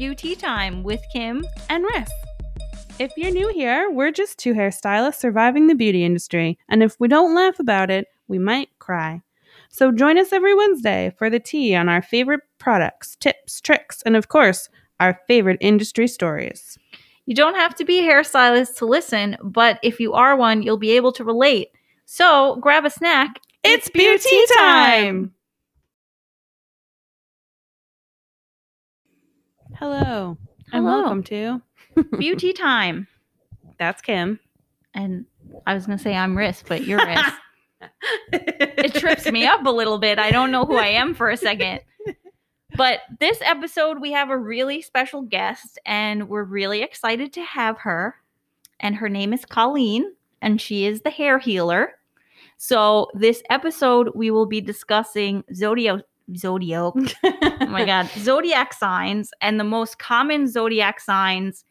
to Beauty Time with Kim. and Riss. If you're new here, we're just two hairstylists surviving the beauty industry, and if we don't laugh about it, we might cry. So join us every Wednesday for the tea on our favorite products, tips, tricks, and of course, our favorite industry stories. You don't have to be a hairstylist to listen, but if you are one, you'll be able to relate. So grab a snack. It's beauty time! Hello, and Hello. welcome to Beauty Time. That's Kim. And I was going to say I'm Riss, but you're Riss. it trips me up a little bit. I don't know who I am for a second. But this episode, we have a really special guest, and we're really excited to have her. And her name is Colleen, and she is the hair healer. So, this episode, we will be discussing zodiac. Zodiac. oh my God. Zodiac signs and the most common zodiac signs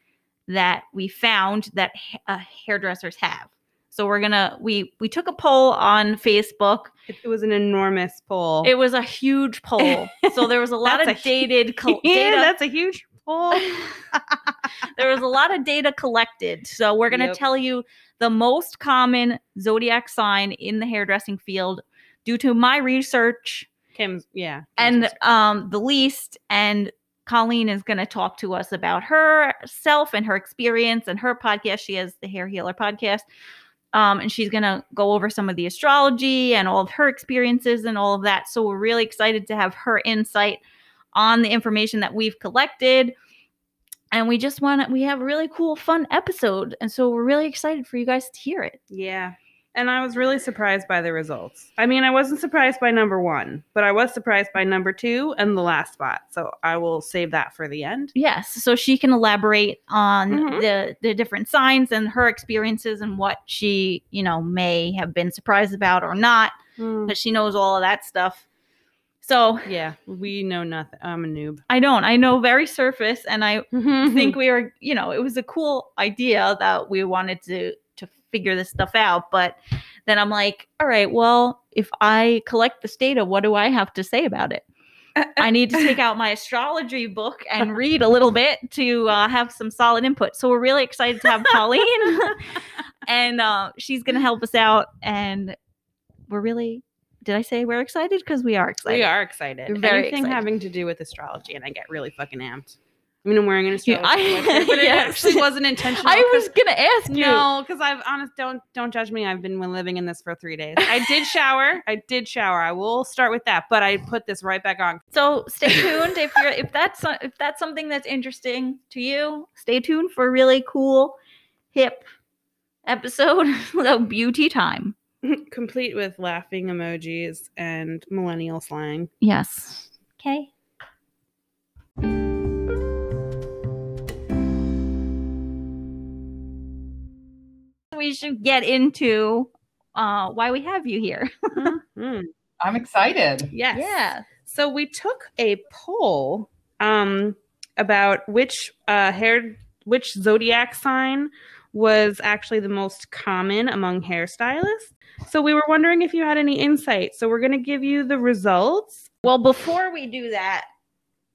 that we found that ha- uh, hairdressers have. So we're gonna we we took a poll on Facebook. It, was an enormous poll. It was a huge poll. So there was a lot of a dated col- yeah, that's a huge poll. there was a lot of data collected. So we're gonna Yep. tell you the most common zodiac sign in the hairdressing field due to my research Kim's, yeah. Kim's and um the least and Colleen is going to talk to us about herself and her experience and her podcast. She has the Hair Healer podcast. Um, and she's going to go over some of the astrology and all of her experiences and all of that. So we're really excited to have her insight on the information that we've collected. And we just want to, we have a really cool, fun episode. And so we're really excited for you guys to hear it. Yeah. And I was really surprised by the results. I mean, I wasn't surprised by number one, but I was surprised by number two and the last spot. So I will save that for the end. Yes, so she can elaborate on Mhm. the the different signs and her experiences and what she, you know, may have been surprised about or not, because she knows all of that stuff. So Yeah, we know nothing. I'm a noob. I don't. I know very surface, and I Mm-hmm. think we are. you know, it was a cool idea that we wanted to figure this stuff out. But then I'm like, all right, well, if I collect this data, what do I have to say about it? I need to take out my astrology book and read a little bit to uh, have some solid input. So we're really excited to have Colleen, and uh, she's going to help us out. And we're really, did I say we're excited? Because we are excited. we are excited. We're very Anything excited. having to do with astrology, and I get really fucking amped. I mean, I'm wearing an Yeah, astrology I- sweatshirt, but it actually wasn't intentional. I 'cause- was going to ask you. No, because I've honest don't don't judge me. I've been living in this for three days. I did shower. I did shower. I will start with that, but I put this right back on. So stay tuned if you're if that's if that's something that's interesting to you. Stay tuned for a really cool, hip episode of Beauty Time. Complete with laughing emojis and millennial slang. Yes. Okay. We should get into uh, why we have you here. Mhm. I'm excited. Yes. Yeah. So we took a poll um, about which uh, hair, which zodiac sign was actually the most common among hairstylists. So we were wondering if you had any insight. So we're going to give you the results. Well, before we do that,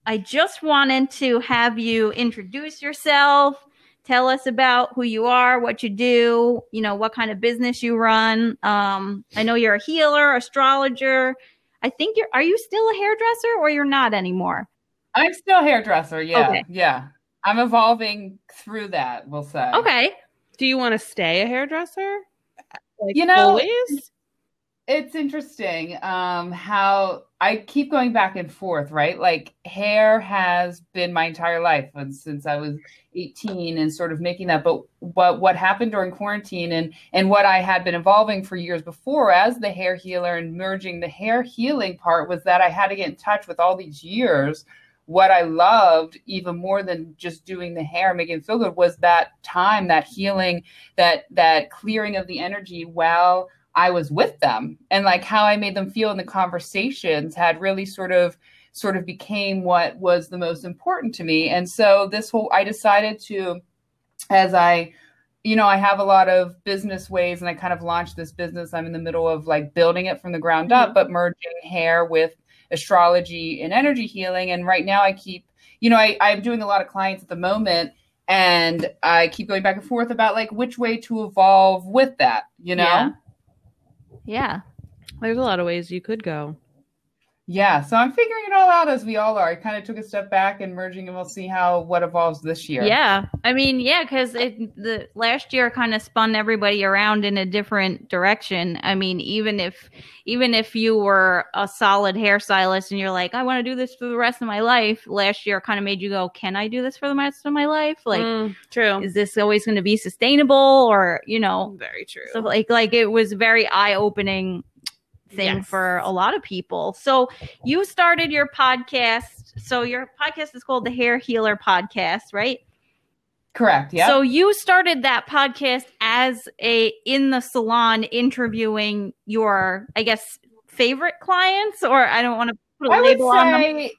I just wanted to have you introduce yourself, tell us about who you are, what you do, you know, what kind of business you run. Um, I know you're a healer, astrologer. I think you're are you still a hairdresser or you're not anymore? I'm still a hairdresser. Yeah. Okay. Yeah. I'm evolving through that, we'll say. Okay. Do you want to stay a hairdresser? Like You know, always? It's interesting um, how I keep going back and forth, right? Like hair has been my entire life since I was 18 and sort of making that. But what what happened during quarantine and and what I had been evolving for years before as the hair healer and merging the hair healing part was that I had to get in touch with all these years. What I loved even more than just doing the hair, making it feel good, was that time, that healing, that that clearing of the energy while I was with them and like how I made them feel in the conversations had really sort of sort of became what was the most important to me. And so this whole I decided to as I you know, I have a lot of business ways and I kind of launched this business. I'm in the middle of like building it from the ground up, mm-hmm. but merging hair with astrology and energy healing. And right now I keep you know, I, I'm doing a lot of clients at the moment and I keep going back and forth about like which way to evolve with that, you know? Yeah. Yeah. There's a lot of ways you could go. Yeah, so I'm figuring it all out as we all are. I kind of took a step back and merging, and we'll see how what evolves this year. Yeah. I mean, yeah, because it the last year kind of spun everybody around in a different direction. I mean, even if even if you were a solid hairstylist and you're like, I want to do this for the rest of my life, last year kind of made you go, Can I do this for the rest of my life? Like, Mm, true. is this always going to be sustainable, or you know, Very true. so like like it was very eye opening thing Yes. for a lot of people. So you started your podcast. So your podcast is called the Hair Healer Podcast, right? correct. Yeah. So you started that podcast as a in the salon interviewing your, I guess, favorite clients, or I don't want to put a I would label on them. say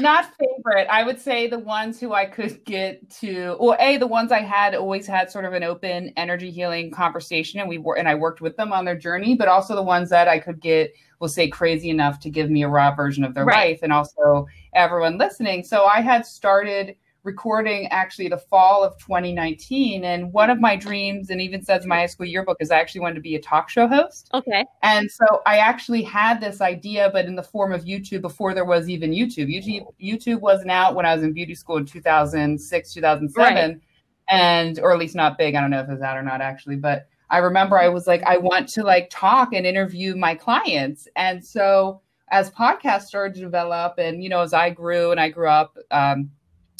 not favorite. I would say the ones who I could get to, well, a the ones I had always had sort of an open energy healing conversation, and we were and I worked with them on their journey, but also the ones that I could get, we'll say, crazy enough to give me a raw version of their Right. life, and also everyone listening. So I had started recording actually the fall of 2019, and one of my dreams, and even says in my high school yearbook, is I actually wanted to be a talk show host. Okay. And so I actually had this idea, but in the form of YouTube before there was even YouTube. YouTube, YouTube wasn't out when I was in beauty school in 2006, 2007. Right. And, or at least not big. I don't know if it's out or not actually, but I remember I was like, I want to like talk and interview my clients. And so as podcasts started to develop and, you know, as I grew and I grew up, um,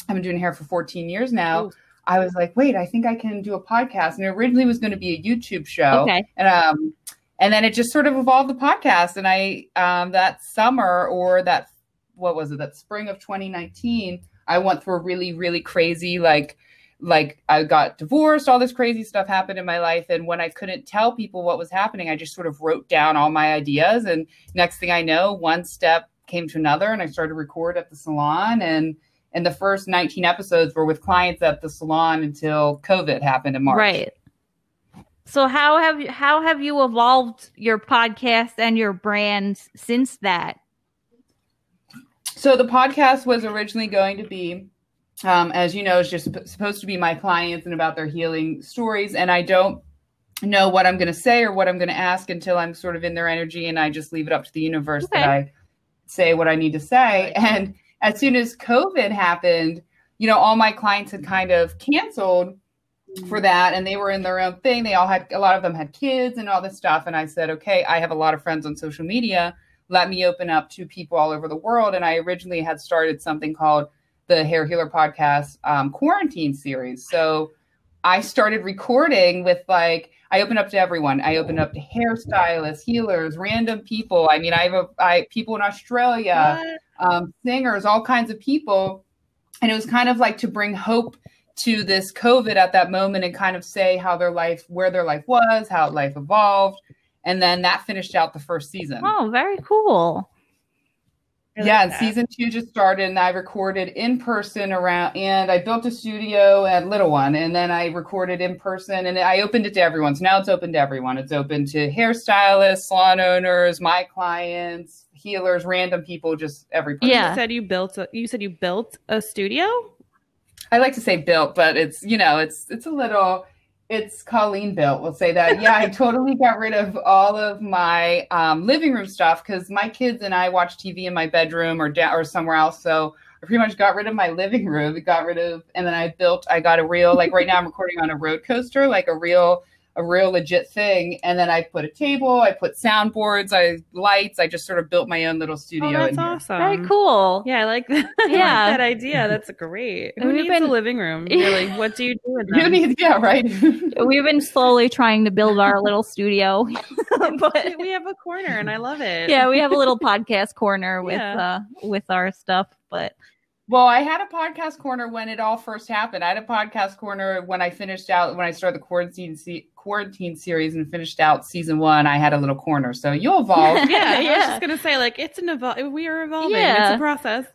I've been doing hair for 14 years now. Ooh. I was like, wait, I think I can do a podcast. And it originally was going to be a YouTube show Okay. and um and then it just sort of evolved the podcast and i um that summer or that what was it that spring of 2019 i went through a really really crazy like like i got divorced all this crazy stuff happened in my life and when i couldn't tell people what was happening i just sort of wrote down all my ideas and next thing i know one step came to another and i started to record at the salon and and the first 19 episodes were with clients at the salon until covid happened in march Right. So how have you how have you evolved your podcast and your brand since that? So the podcast was originally going to be, um, as you know, is just sup- supposed to be my clients and about their healing stories. And I don't know what I'm going to say or what I'm going to ask until I'm sort of in their energy, and I just leave it up to the universe that I say what I need to say. And as soon as COVID happened, you know, all my clients had kind of canceled for that and they were in their own thing. They all had a lot of them had kids and all this stuff and i said okay i have a lot of friends on social media. Let me open up to people all over the world. And i originally had started something called the hair healer podcast um, quarantine series. So i started recording with like i opened up to everyone. I opened up to hairstylists healers random people. I mean i have a I, people in australia um, singers, all kinds of people. And it was kind of like to bring hope to this COVID at that moment and kind of say how their life, where their life was, how life evolved. And then that finished out the first season. Oh, very cool. I like yeah, and season two just started, and I recorded in person around, and I built a studio at Little One, and then I recorded in person, and I opened it to everyone. So now it's open to everyone. It's open to hairstylists, salon owners, my clients, healers, random people, just everybody. Yeah. You said you built a, you said you built a studio? I like to say built, but it's you know it's it's a little it's Colleen built. We'll say that. Yeah, I totally got rid of all of my um, living room stuff because my kids and I watch TV in my bedroom or down or somewhere else. So I pretty much got rid of my living room. Got rid of, and then I built. I got a real like right now I'm recording on a RODECaster, like a real a real legit thing. And then I put a table. I put soundboards. I lights. I just sort of built my own little studio. Oh, that's in here. awesome. Very cool. Yeah, I like that. I like Yeah. that idea. That's great. Who We've needs been- a living room? Really? What do you do with You them? need, yeah, right. We've been slowly trying to build our little studio. but we have a corner and I love it. yeah, we have a little podcast corner with Yeah. uh with our stuff, but Well, I had a podcast corner when it all first happened. I had a podcast corner when I finished out when I started the quarantine se- quarantine series and finished out season one. I had a little corner, so you'll evolve. Yeah, yeah. I was just gonna say, like, it's an evolve. we are evolving. Yeah. It's a process.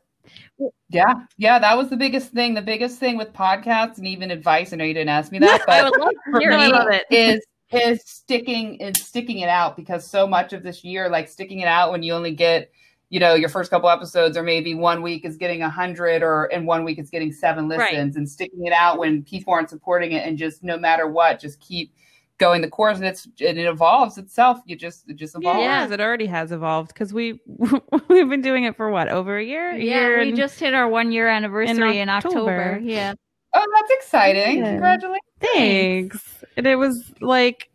yeah, yeah, that was the biggest thing. The biggest thing with podcasts and even advice. I know you didn't ask me that, I but would love to for me, it. I love it. is is sticking is sticking it out because so much of this year, like sticking it out when you only get you know, your first couple episodes, or maybe one week is getting a hundred, or in one week it's getting seven listens, Right. and sticking it out when people aren't supporting it, and just no matter what, just keep going the course, and it's and it evolves itself. You just it just evolves. it. It already has evolved because we we've been doing it for what over a year. A Yeah, year we and- just hit our one year anniversary in October. October. Yeah. Oh, that's exciting! Yeah. Congratulations. Thanks. And it was like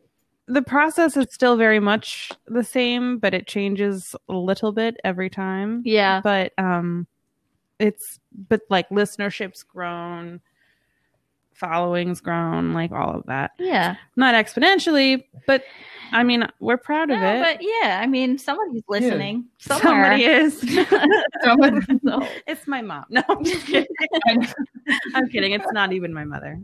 the process is still very much the same, but it changes a little bit every time. Yeah. But um it's but like listenership's grown, following's grown, like all of that. Yeah. Not exponentially, but I mean, we're proud of No, it. but yeah, I mean, somebody's listening. Somewhere. Somebody is. Someone- So, it's my mom. No, I'm just kidding. I'm kidding. It's not even my mother.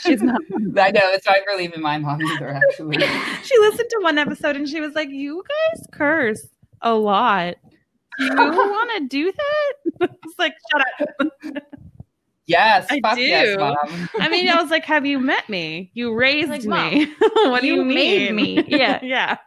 She's not. I know it's not really even my mom either. Actually, She listened to one episode and she was like, "You guys curse a lot. Do you want to do that?" It's like, "Shut up." yes, I fuck yes, do. mom. I mean, I was like, "Have you met me? You raised Like, me. what do you you made mean?" me. Yeah. yeah.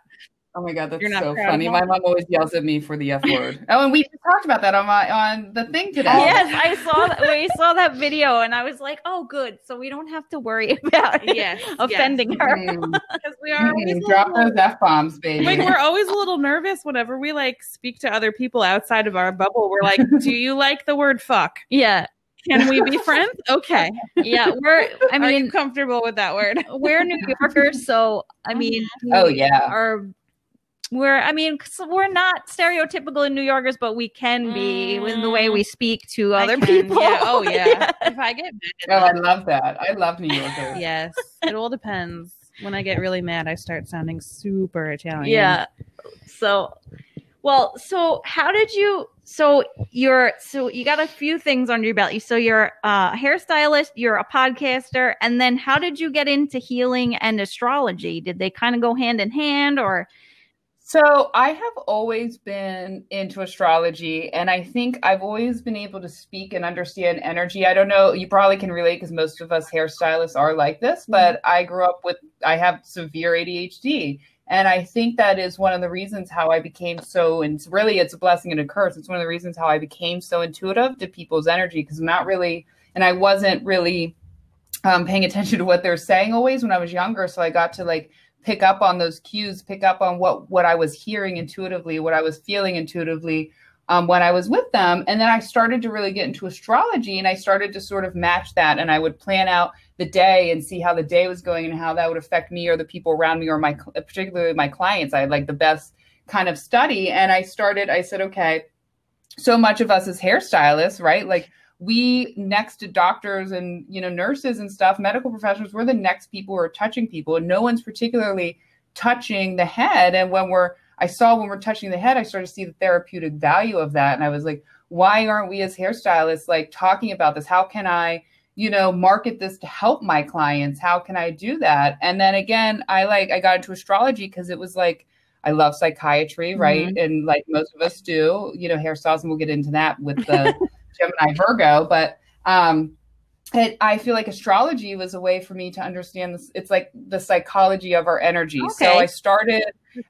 Oh my god, that's You're not so proud, funny. Mom? My mom always yells at me for the f word. Oh, and we just talked about that on my on the thing today. yes, I saw that. We saw that video, and I was like, "Oh, good. So we don't have to worry about Yes. offending her." Mm, Because we are always mm, a drop little- those f bombs, baby. Like we're always a little nervous whenever we like speak to other people outside of our bubble. We're like, "Do you like the word fuck? Yeah, Can we be friends? Okay. yeah. We're. I Are you mean, comfortable with that word? we're New Yorkers, so I mean, oh yeah. are. We're. I mean we're not stereotypical in New Yorkers, but we can be in the way mm. we speak to other can, people. Oh, yeah. Oh yeah. If I get mad. Oh, I love that. I love New Yorkers. yes, it all depends. When I get really mad, I start sounding super Italian. yeah so well so how did you so you're so you got a few things under your belt you so you're a hairstylist you're a podcaster and then how did you get into healing and astrology did they kind of go hand in hand or So I have always been into astrology, and I think I've always been able to speak and understand energy. I don't know, you probably can relate because most of us hairstylists are like this, but I grew up with, I have severe ADHD. And I think that is one of the reasons how I became so, and really, it's a blessing and a curse. It's one of the reasons how I became so intuitive to people's energy because I'm not really, and I wasn't really um, paying attention to what they're saying always when I was younger. So I got to like pick up on those cues, pick up on what what I was hearing intuitively, what I was feeling intuitively um, when I was with them, and then I started to really get into astrology, and I started to sort of match that, and I would plan out the day and see how the day was going and how that would affect me or the people around me or my particularly my clients. I had like the best kind of study, and I started. I said, okay, so much of us as hairstylists, right? Like we next to doctors and you know nurses and stuff medical professionals we're the next people who are touching people. And no one's particularly touching the head. And when we're i saw when we're touching the head i started to see the therapeutic value of that. And i was like why aren't we as hairstylists like talking about this? How can i you know market this to help my clients? How can i do that? And then again i like i got into astrology because it was like i love psychiatry right and like most of us do you know hairstyles and we'll get into that with the Gemini Virgo, but um, it, I feel like astrology was a way for me to understand this. It's like the psychology of our energy. So I started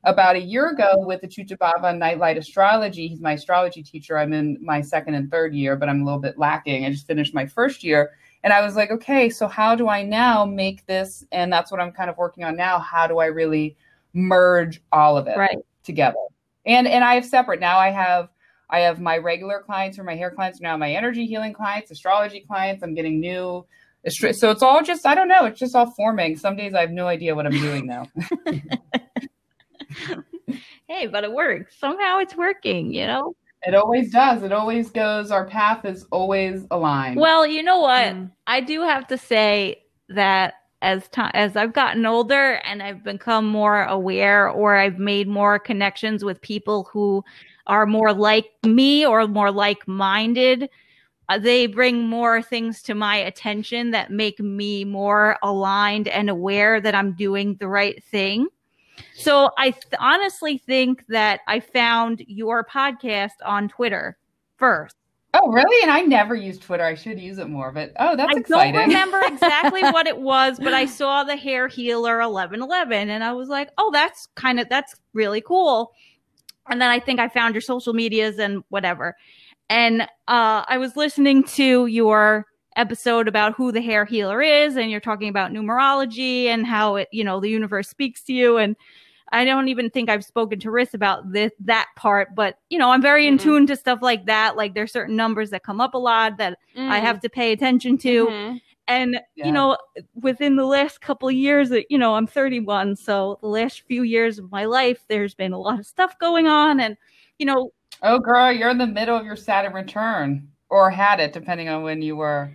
about a year ago with the Chuchababa Nightlight Astrology. He's my astrology teacher. I'm in my second and third year, but I'm a little bit lacking. I just finished my first year. And I was like, okay, so how do I now make this? And that's what I'm kind of working on now. How do I really merge all of it? right together. And and I have separate now. I have I have my regular clients or my hair clients now, my energy healing clients, astrology clients. I'm getting new. So it's all just I don't know. It's just all forming. Some days I have no idea what I'm doing now. hey but it works somehow it's working you know it always does. It always goes. Our path is always aligned. well you know what Mm. I do have to say that as time as I've gotten older and I've become more aware or I've made more connections with people who are more like me or more like-minded uh, they bring more things to my attention that make me more aligned and aware that I'm doing the right thing. So I th- honestly think that I found your podcast on Twitter first. Oh, really? And I never use Twitter. I should use it more. But oh, that's I exciting. I don't remember exactly what it was, but I saw the hair healer 1111 and I was like, "Oh, that's kind of that's really cool." and then I think I found your social medias and whatever. And uh, I was listening to your episode about who the hair healer is, and you're talking about numerology and how it, you know, the universe speaks to you. And I don't even think I've spoken to Riss about this that part, but you know, I'm very in Mhm. tune to stuff like that. Like there's certain numbers that come up a lot that I have to pay attention to. Mhm. And Yeah. you know, within the last couple of years, uh, you know, I'm 31, so the last few years of my life, there's been a lot of stuff going on, and you know, Oh, girl, you're in the middle of your Saturn return, or had it, depending on when you were.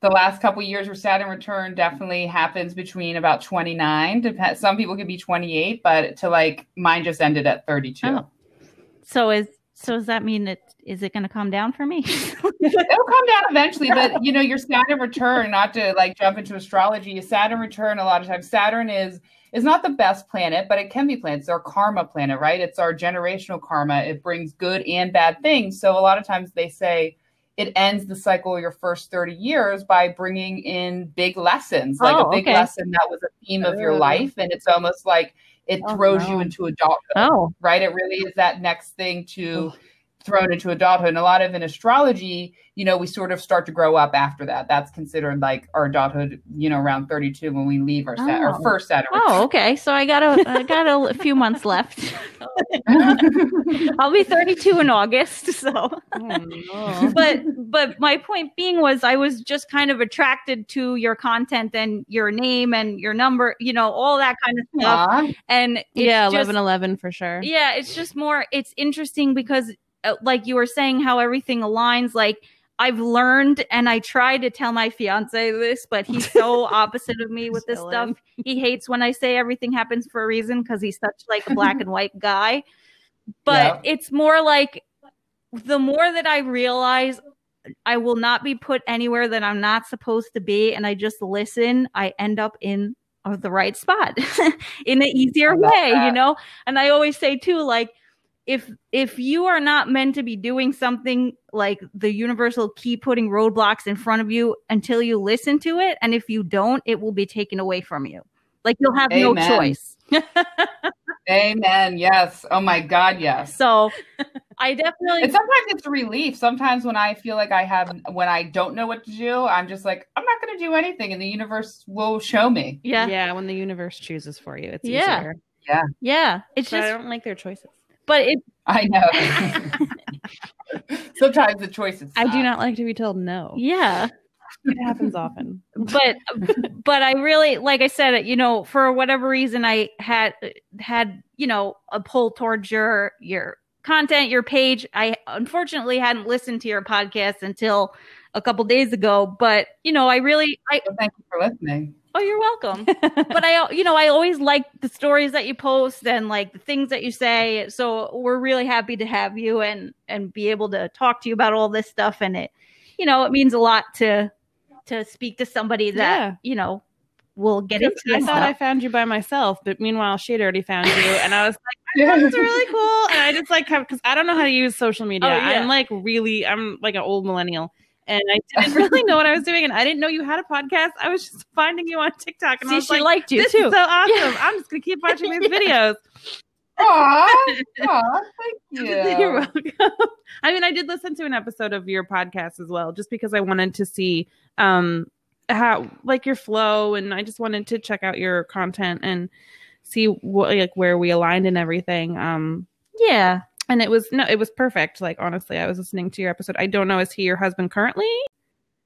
The last couple years, your Saturn return definitely happens between about 29. Dep- some people could be 28, but to like mine just ended at 32. Oh. so is so does that mean that is it going to come down for me? It'll come down eventually, but you know, your Saturn return, not to like jump into astrology, your Saturn return, a lot of times, Saturn is is not the best planet, but it can be planet. It's our karma planet, right? It's our generational karma. It brings good and bad things. So a lot of times they say it ends the cycle of your first 30 years by bringing in big lessons, like Oh, a big okay. lesson that was a theme of your Oh. life. And it's almost like it Oh, throws no. you into adulthood oh, right? It really is that next thing to oh. Thrown into adulthood. And a lot of in astrology, you know, we sort of start to grow up after that. That's considered like our adulthood, you know, around 32 when we leave our, Sat- Oh. our first Saturn. oh, okay. So I got a I got a few months left. I'll be 32 in August, so. Oh, no. but but my point being was I was just kind of attracted to your content and your name and your number, you know, all that kind of stuff. Aw. And it's yeah, just, eleven eleven for sure. yeah, it's just more. It's interesting because, like you were saying, how everything aligns. Like I've learned, and I try to tell my fiance this, but he's so opposite of me with this stuff. He hates when I say everything happens for a reason because he's such like a black and white guy. But it's more like the more that I realize I will not be put anywhere that I'm not supposed to be, and I just listen, I end up in uh, the right spot in an easier way, you know. And I always say too, like if if you are not meant to be doing something, like the universe will keep putting roadblocks in front of you until you listen to it, and if you don't, it will be taken away from you. Like you'll have no choice. Amen. Yes. Oh my God. Yes. So I definitely And sometimes it's a relief. Sometimes when I feel like I have, when I don't know what to do, I'm just like, I'm not going to do anything, and the universe will show me. yeah yeah, when the universe chooses for you, it's Yeah. easier. yeah. Yeah. It's But I just don't like their choices. But it I know. sometimes the choice is. I do not. not like to be told no. yeah. It happens often. but but I really like I said you know for whatever reason I had had you know a pull towards your your content your page I unfortunately hadn't listened to your podcast until a couple days ago but you know I really I Well, thank you for listening. Oh you're welcome but I you know I always like the stories that you post and like the things that you say so we're really happy to have you and and be able to talk to you about all this stuff and it you know it means a lot to to speak to somebody that Yeah. you know will get into I this thought I found you by myself, but meanwhile, she had already found you, and I was like, "That's really cool." And I just like have because I don't know how to use social media. Oh, yeah. I'm like really, I'm like an old millennial, and I didn't really know what I was doing, and I didn't know you had a podcast. I was just finding you on TikTok, and I was she like, liked you "This too. is so awesome! Yeah. I'm just gonna keep watching these videos." Aw, aw, thank you. You're welcome. I mean, I did listen to an episode of your podcast as well, just because I wanted to see um how like your flow, and I just wanted to check out your content and see what like where we aligned and everything. Um, yeah. And it was no, it was perfect. Like honestly, I was listening to your episode. I don't know, is he your husband currently?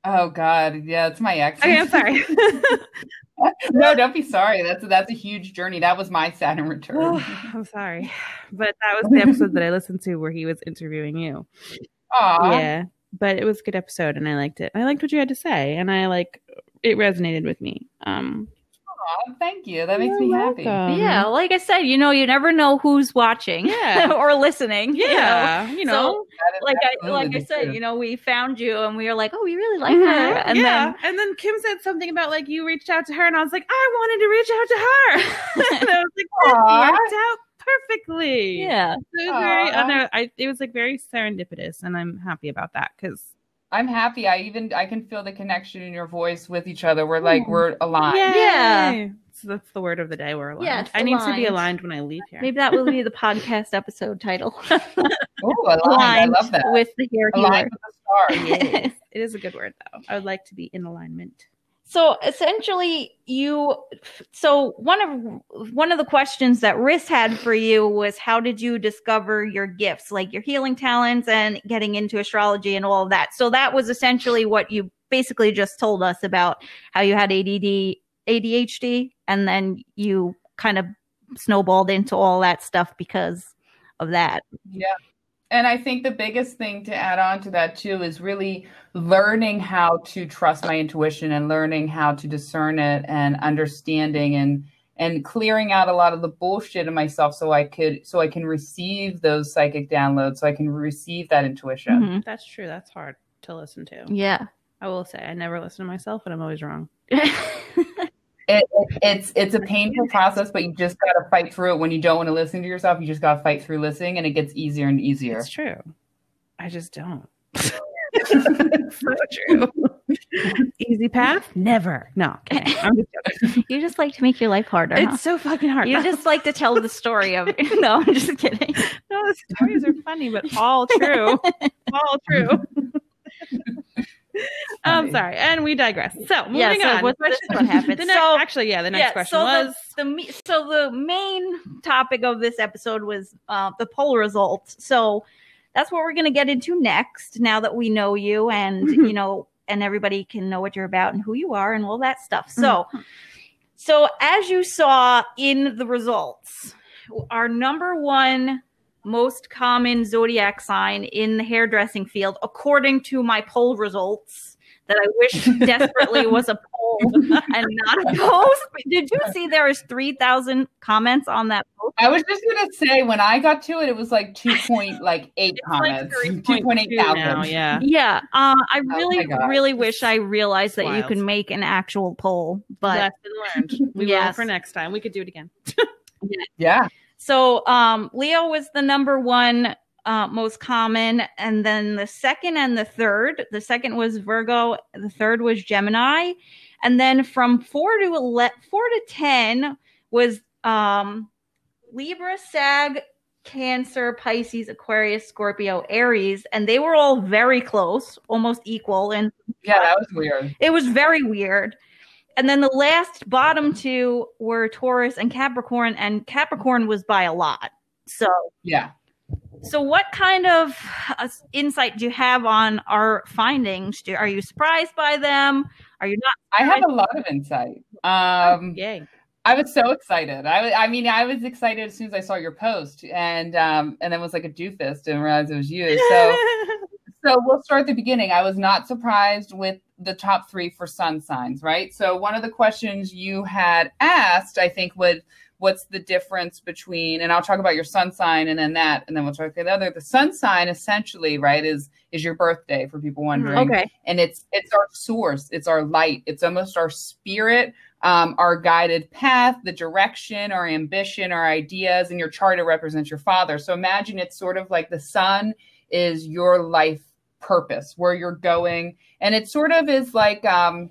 Oh God, yeah, it's my ex. Okay, I'm sorry. no, don't be sorry. That's that's a huge journey. That was my Saturn return. Oh, I'm sorry, but that was the episode that I listened to where he was interviewing you. Aw, yeah but it was a good episode and i liked it i liked what you had to say and i like it resonated with me um aw, thank you. That makes You're me happy. yeah. Like I said, you know, you never know who's watching Yeah. or listening. you know? yeah you know, That is Like I like I said, truth. you know, we found you and we were like, oh, we really like Mhm. her. And yeah then and then kim said something about like you reached out to her and i was like i wanted to reach out to her and i was like this Aw. worked out perfectly yeah. it was very I, know, I it was like very serendipitous and i'm happy about that because I'm happy. I even I can feel the connection in your voice with each other. We're like we're aligned. Yeah. that's the word of the day. We're aligned. Yes, I need to be aligned. aligned when I leave here. Maybe that will be the podcast episode title. Oh, aligned. I love that. with the hair aligned healer. with the stars. Yes, it is a good word though. I would like to be in alignment. So essentially, you. So one of one of the questions that Riss had for you was, how did you discover your gifts, like your healing talents, and getting into astrology and all of that? So that was essentially what you basically just told us about how you had ADD, ADHD, and then you kind of snowballed into all that stuff because of that. Yeah. And I think the biggest thing to add on to that too is really learning how to trust my intuition and learning how to discern it and understanding and and clearing out a lot of the bullshit in myself so I could so I can receive those psychic downloads so I can receive that intuition. Mhm. That's true. That's hard to listen to. Yeah. I will say I never listen to myself, and I'm always wrong. It, it, it's it's a painful process, but you just gotta fight through it. When you don't want to listen to yourself, you just gotta fight through listening, and it gets easier and easier. It's true. I just don't. so true. Easy path? Never. No. kidding. I'm just joking. you just like to make your life harder. huh? It's so fucking hard. You just like to tell the story of it. No, I'm just kidding. no, the stories are funny, but all true. all true. I'm um, sorry, and we digress. So moving Yeah, so on. what's- is what happened. The next, So- actually, yeah, the next question so was the, the so the main topic of this episode was uh, the poll results. So that's what we're going to get into next. Now that we know you, and mm-hmm. you know, and everybody can know what you're about and who you are, and all that stuff. So, mm-hmm. so as you saw in the results, our number one most common zodiac sign in the hairdressing field, according to my poll results, that I wish desperately was a poll and not a post. Did you see there was three thousand comments on that post? I was just gonna say when I got to it, it was like two point like eight like comments, two point eight 3.2 thousand. now, yeah. Yeah, uh, I Oh really, my gosh. really wish I realized that you Wild. could make an actual poll, but Lesson learned. We will for next time. We could do it again. Yeah, So um, Leo was the number one uh, most common, and then the second and the third. The second was Virgo. The third was Gemini, and then from four to ele- four to ten was um, Libra, Sag, Cancer, Pisces, Aquarius, Scorpio, Aries, and they were all very close, almost equal, and yeah, that was weird. it was very weird. And then the last bottom two were Taurus and Capricorn, and Capricorn was by a lot. So, Yeah. so what kind of uh, insight do you have on our findings? Do, are you surprised by them? Are you not? I have a lot of insight. Um, Yay. I was so excited. I, I mean, I was excited as soon as I saw your post, and um, and then was like a doofus, didn't realize it was you. So, so we'll start at the beginning. I was not surprised with the top three for sun signs, right? So one of the questions you had asked, I think, would what's the difference between, and I'll talk about your sun sign, and then that, and then we'll talk about the other. The sun sign, essentially, right, is is your birthday for people wondering Okay. and it's it's our source it's our light it's almost our spirit um, our guided path the direction our ambition our ideas and your chart it represents your father so imagine it's sort of like the sun is your life purpose where you're going. And it sort of is like um,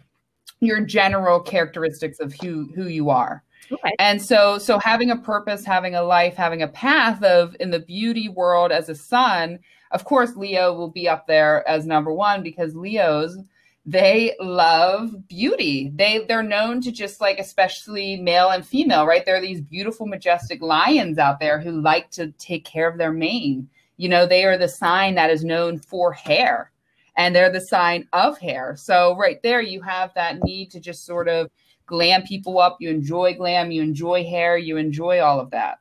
your general characteristics of who who you are. Okay. and so so having a purpose having a life having a path of in the beauty world as a sun of course leo will be up there as number one because leos they love beauty. They they're known to just like especially male and female right? There are these beautiful majestic lions out there who like to take care of their mane you know they are the sign that is known for hair and they're the sign of hair so right there you have that need to just sort of glam people up you enjoy glam you enjoy hair you enjoy all of that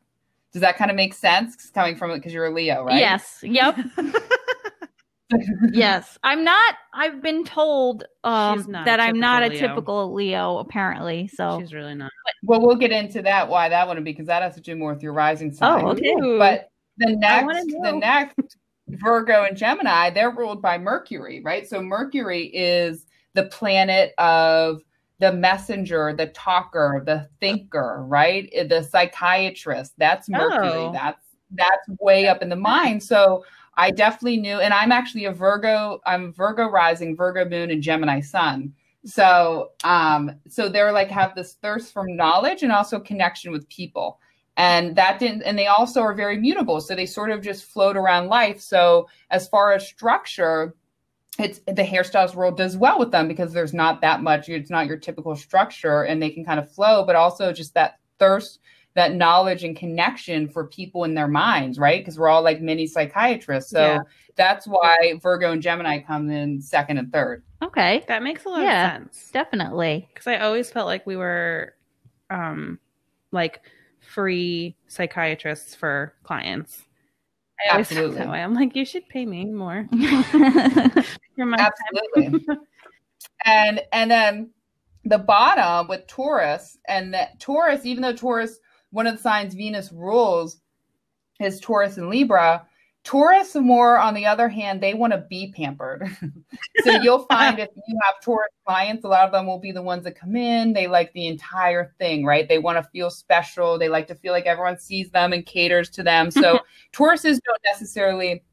does that kind of make sense coming from it because you're a leo right Yes. Yep. yes. I'm not. I've been told um, She's not a that I'm not a typical Leo. typical Leo. Apparently. So. She's really not. well we'll get into that why that wouldn't be because that has to do more with your rising sign Oh, okay. but the next the next virgo and gemini they're ruled by mercury right? So mercury is the planet of the messenger the talker the thinker right? The psychiatrist. That's mercury. Oh. that's that's way up in the mind. So i definitely knew and i'm actually a virgo i'm virgo rising virgo moon and gemini sun. So, um, so they're like have this thirst for knowledge and also connection with people. And that didn't, and they also are very mutable. So they sort of just float around life. So as far as structure, it's the hairstyles world does well with them because there's not that much, it's not your typical structure and they can kind of flow, but also just that thirst, that knowledge and connection for people in their minds, right? Because we're all like mini psychiatrists. So Yeah. that's why Virgo and Gemini come in second and third. Okay. That makes a lot Yeah. of sense. Definitely. Because I always felt like we were um like free psychiatrists for clients. I always Absolutely. that way. I'm like, you should pay me more. Absolutely. and and then the bottom with Taurus and that Taurus, even though Taurus, one of the signs Venus rules is Taurus and Libra. Taurus more on the other hand, they want to be pampered. so you'll find if you have Taurus clients, a lot of them will be the ones that come in. They like the entire thing, right? They want to feel special. They like to feel like everyone sees them and caters to them. So Tauruses don't necessarily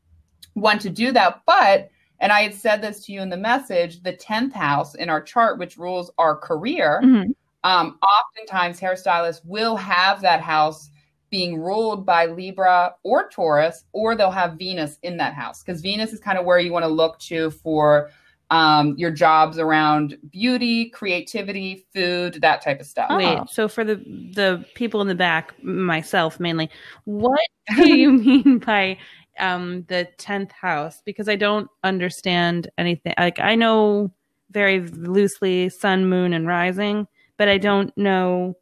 want to do that, but and I had said this to you in the message, the 10th house in our chart, which rules our career, Mhm. um, oftentimes hairstylists will have that house being ruled by Libra or Taurus, or they'll have Venus in that house because Venus is kind of where you want to look to for um, your jobs around beauty, creativity, food, that type of stuff. Wait, so for the the people in the back, myself mainly, what do you mean by um the 10th house? Because I don't understand anything. Like I know very loosely sun, moon and rising, but I don't know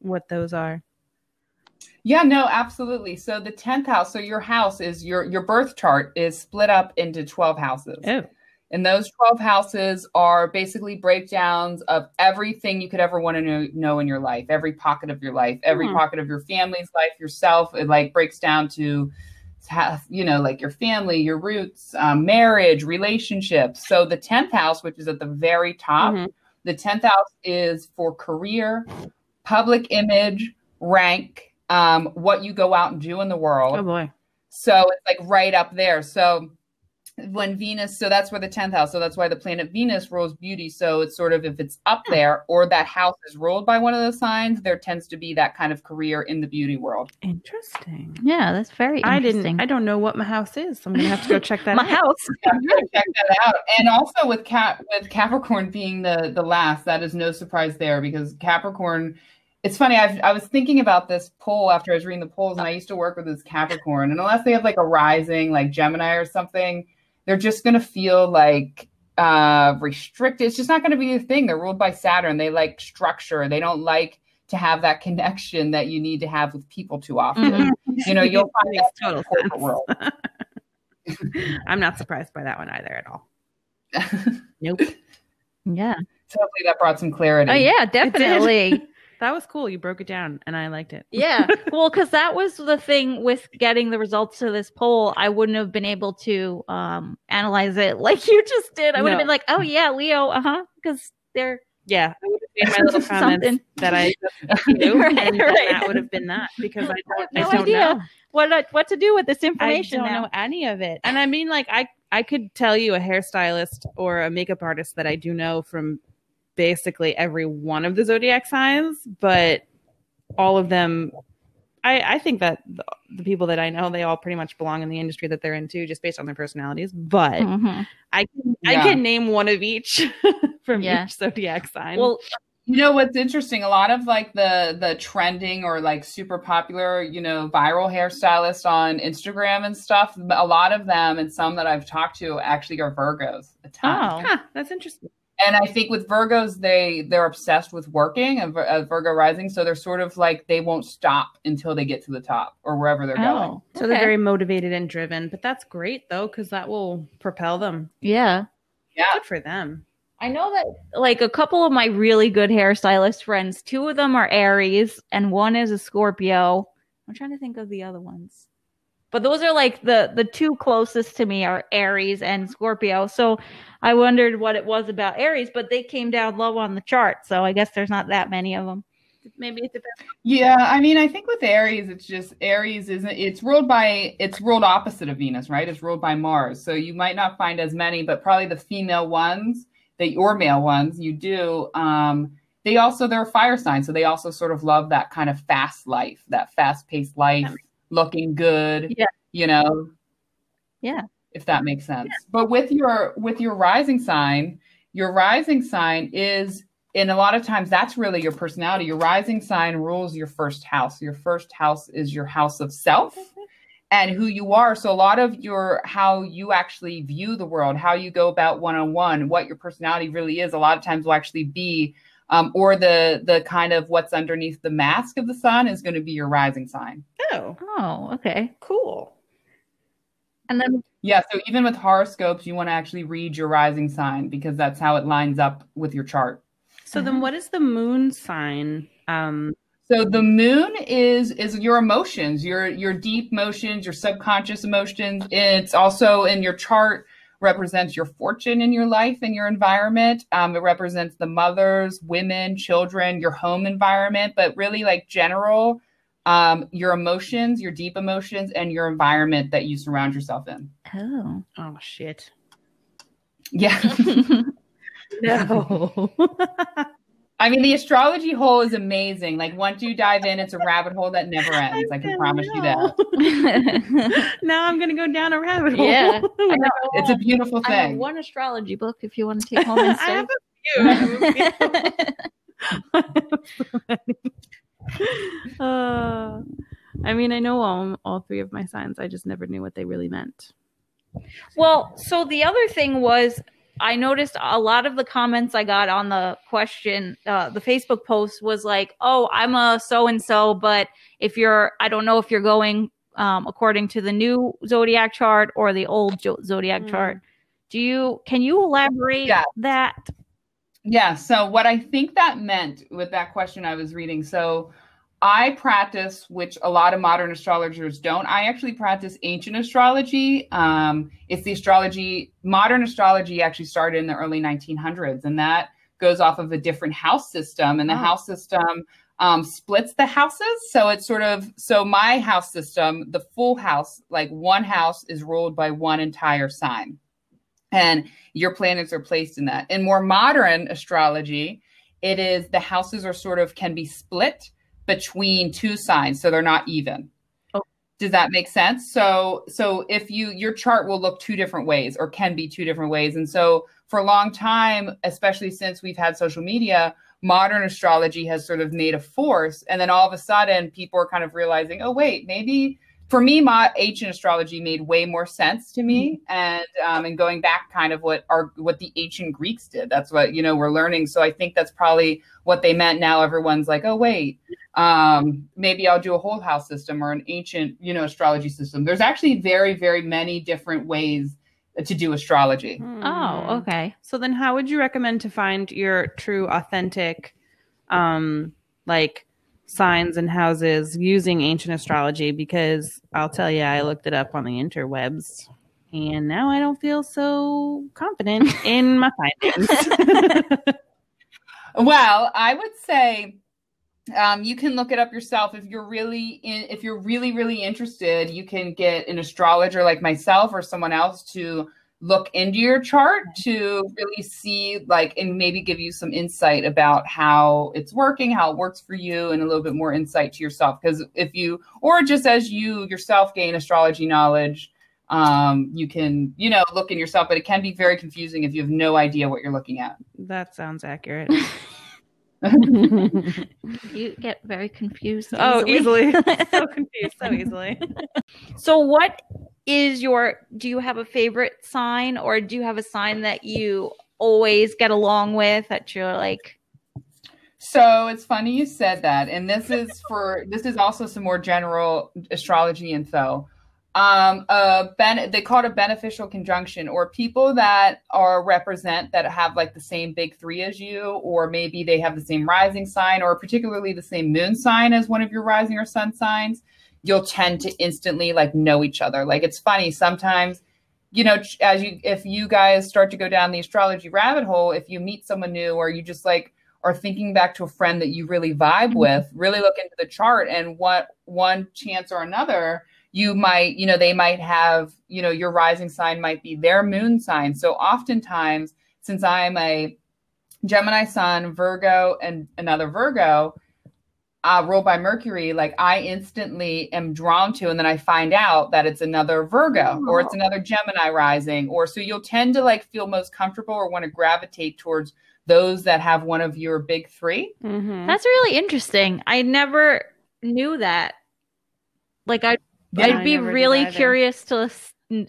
what those are. Yeah, no, absolutely. So the 10th house, so your house is your your birth chart is split up into 12 houses. Oh. And those 12 houses are basically breakdowns of everything you could ever want to know, know in your life, every pocket of your life, every Hmm. pocket of your family's life, yourself. It like breaks down to, ha- you know, like your family, your roots, um, marriage, relationships. So the 10th house, which is at the very top, Mhm. the 10th house is for career, public image, rank, um, what you go out and do in the world. Oh boy. So it's like right up there. So when Venus, so that's where the 10th house, so that's why the planet Venus rules beauty. So it's sort of if it's up there or that house is ruled by one of those signs, there tends to be that kind of career in the beauty world. Interesting. Yeah, that's very I didn't I don't know what my house is. So I'm gonna have to go check that My out. house. Yeah, I'm gonna check that out. And also with Cap with Capricorn being the the last, that is no surprise there because Capricorn. It's funny. I've, I was thinking about this poll after I was reading the polls, and I used to work with this Capricorn. And unless they have like a rising, like Gemini or something, they're just gonna feel like uh restricted. It's just not gonna be a thing. They're ruled by Saturn. They like structure. They don't like to have that connection that you need to have with people too often. Mhm. You know, you'll find Makes that in the total corporate sense. world. I'm not surprised by that one either at all. Nope. Yeah. So hopefully that brought some clarity. Oh yeah, definitely. That was cool. You broke it down and I liked it. yeah. Well, because that was the thing with getting the results to this poll. I wouldn't have been able to um analyze it like you just did. I would have No. been like, oh yeah, Leo, uh huh, because they're Yeah. I would have made my little comments Something. that I do, Right, and right. that would have been that because I don't, no I don't idea. know. what what to do with this information. I don't now. know any of it. And I mean, like, I I could tell you a hairstylist or a makeup artist that I do know from basically every one of the zodiac signs, but all of them. I, I think that the, the people that I know, they all pretty much belong in the industry that they're into, just based on their personalities. But Mhm. I can I can name one of each from Yeah. each zodiac sign. Well, You know what's interesting? A lot of like the the trending or like super popular, you know, viral hairstylists on Instagram and stuff. A lot of them and some that I've talked to actually are Virgos. A ton. oh, huh, that's interesting. And I think with Virgos, they they're obsessed with working and a uh, Virgo rising, so they're sort of like they won't stop until they get to the top or wherever they're oh. going. oh, So they're very motivated and driven, but that's great though because that will propel them. yeah. Yeah. Good for them. I know that like a couple of my really good hairstylist friends, two of them are Aries and one is a Scorpio. I'm trying to think of the other ones. But those are like the the two closest to me are Aries and Scorpio. So I wondered what it was about Aries, but they came down low on the chart. So I guess there's not that many of them. Maybe it depends. Yeah, I mean, I think with Aries, it's just Aries isn't. It's ruled by. It's ruled opposite of Venus, right? It's ruled by Mars, so you might not find as many, but probably the female ones that your male ones you do. Um, they also they're fire signs, so they also sort of love that kind of fast life, that fast paced life, looking good. Yeah. You know. Yeah. If that makes sense. But with your with your rising sign, your rising sign is and a lot of times that's really your personality. Your rising sign rules your first house. Your first house is your house of self mm-hmm. and who you are. So a lot of your how you actually view the world, how you go about one on one, what your personality really is, a lot of times will actually be um, or the the kind of what's underneath the mask of the sun is going to be your rising sign. Oh, Oh, okay. cool. And then Yeah, so even with horoscopes, you want to actually read your rising sign because that's how it lines up with your chart. So then, what is the moon sign? Um, So the moon is is your emotions, your your deep emotions, your subconscious emotions. It's also in your chart represents your fortune in your life and your environment. Um, it represents the mothers, women, children, your home environment, but really like general, um, your emotions, your deep emotions, and your environment that you surround yourself in. oh. oh shit! Yeah. No. I mean, the astrology hole is amazing. Like once you dive in, it's a rabbit hole that never ends. I can promise you that. now I'm gonna go down a rabbit hole. Yeah, It's a beautiful I have thing. one astrology book if you want to take home and I have a few. I have a few. uh, I mean, I know all all three of my signs. I just never knew what they really meant. well, so the other thing was I noticed a lot of the comments I got on the question, uh, the Facebook post was like, "Oh, I'm a so and so, but if you're, I don't know if you're going um, according to the new zodiac chart or the old zodiac Mm. chart." Do you can you elaborate Yeah. that? Yeah. So, what I think that meant with that question I was reading. So, I practice, which a lot of modern astrologers don't. I actually practice ancient astrology. Um, it's the astrology, modern astrology actually started in the early 1900s, and that goes off of a different house system. And the Oh. house system um, splits the houses. So, it's sort of, so my house system, the full house, like one house is ruled by one entire sign. And your planets are placed in that. In more modern astrology, it is the houses are sort of can be split between two signs, so they're not even. Oh. Does that make sense? So, so if you your chart will look two different ways, or can be two different ways, and so for a long time, especially since we've had social media, modern astrology has sort of made a force, and then all of a sudden, people are kind of realizing, oh wait, maybe for me, my ancient astrology made way more sense to me, and um, and going back, kind of what our what the ancient Greeks did. That's what you know we're learning. So I think that's probably what they meant. Now everyone's like, oh wait, um, maybe I'll do a whole house system or an ancient you know astrology system. There's actually very very many different ways to do astrology. Oh, Hmm. okay. So then, how would you recommend to find your true, authentic, um, like signs and houses using ancient astrology? Because I'll tell you, I looked it up on the interwebs, and now I don't feel so confident in my findings. Well, I would say um, you can look it up yourself if you're really in, if you're really really interested. You can get an astrologer like myself or someone else to look into your chart to really see like and maybe give you some insight about how it's working, how it works for you, and a little bit more insight to yourself. Because if you or just as you yourself gain astrology knowledge. Um, you can, you know, look in yourself, but it can be very confusing if you have no idea what you're looking at. that sounds accurate. You get very confused. oh, easily. so confused so easily. So, what is your? Do you have a favorite sign, or do you have a sign that you always get along with that you're like? So it's funny you said that, and this is for this is also some more general astrology info. Um, a ben- they call it a beneficial conjunction, or people that are represent that have like the same big three as you, or maybe they have the same rising sign, or particularly the same moon sign as one of your rising or sun signs. You'll tend to instantly like know each other. Like it's funny sometimes you know as you if you guys start to go down the astrology rabbit hole if you meet someone new or you just like are thinking back to a friend that you really vibe mm-hmm. with really look into the chart and what one chance or another you might you know they might have you know your rising sign might be their moon sign so oftentimes since I'm a Gemini Sun, Virgo, and another Virgo, uh, ruled by Mercury, like I instantly am drawn to, and then I find out that it's another Virgo or it's another Gemini rising, or so you'll tend to like feel most comfortable or want to gravitate towards those that have one of your big 3 Mhm. That's really interesting. I never knew that. Like I, Yeah, I'd be never really curious to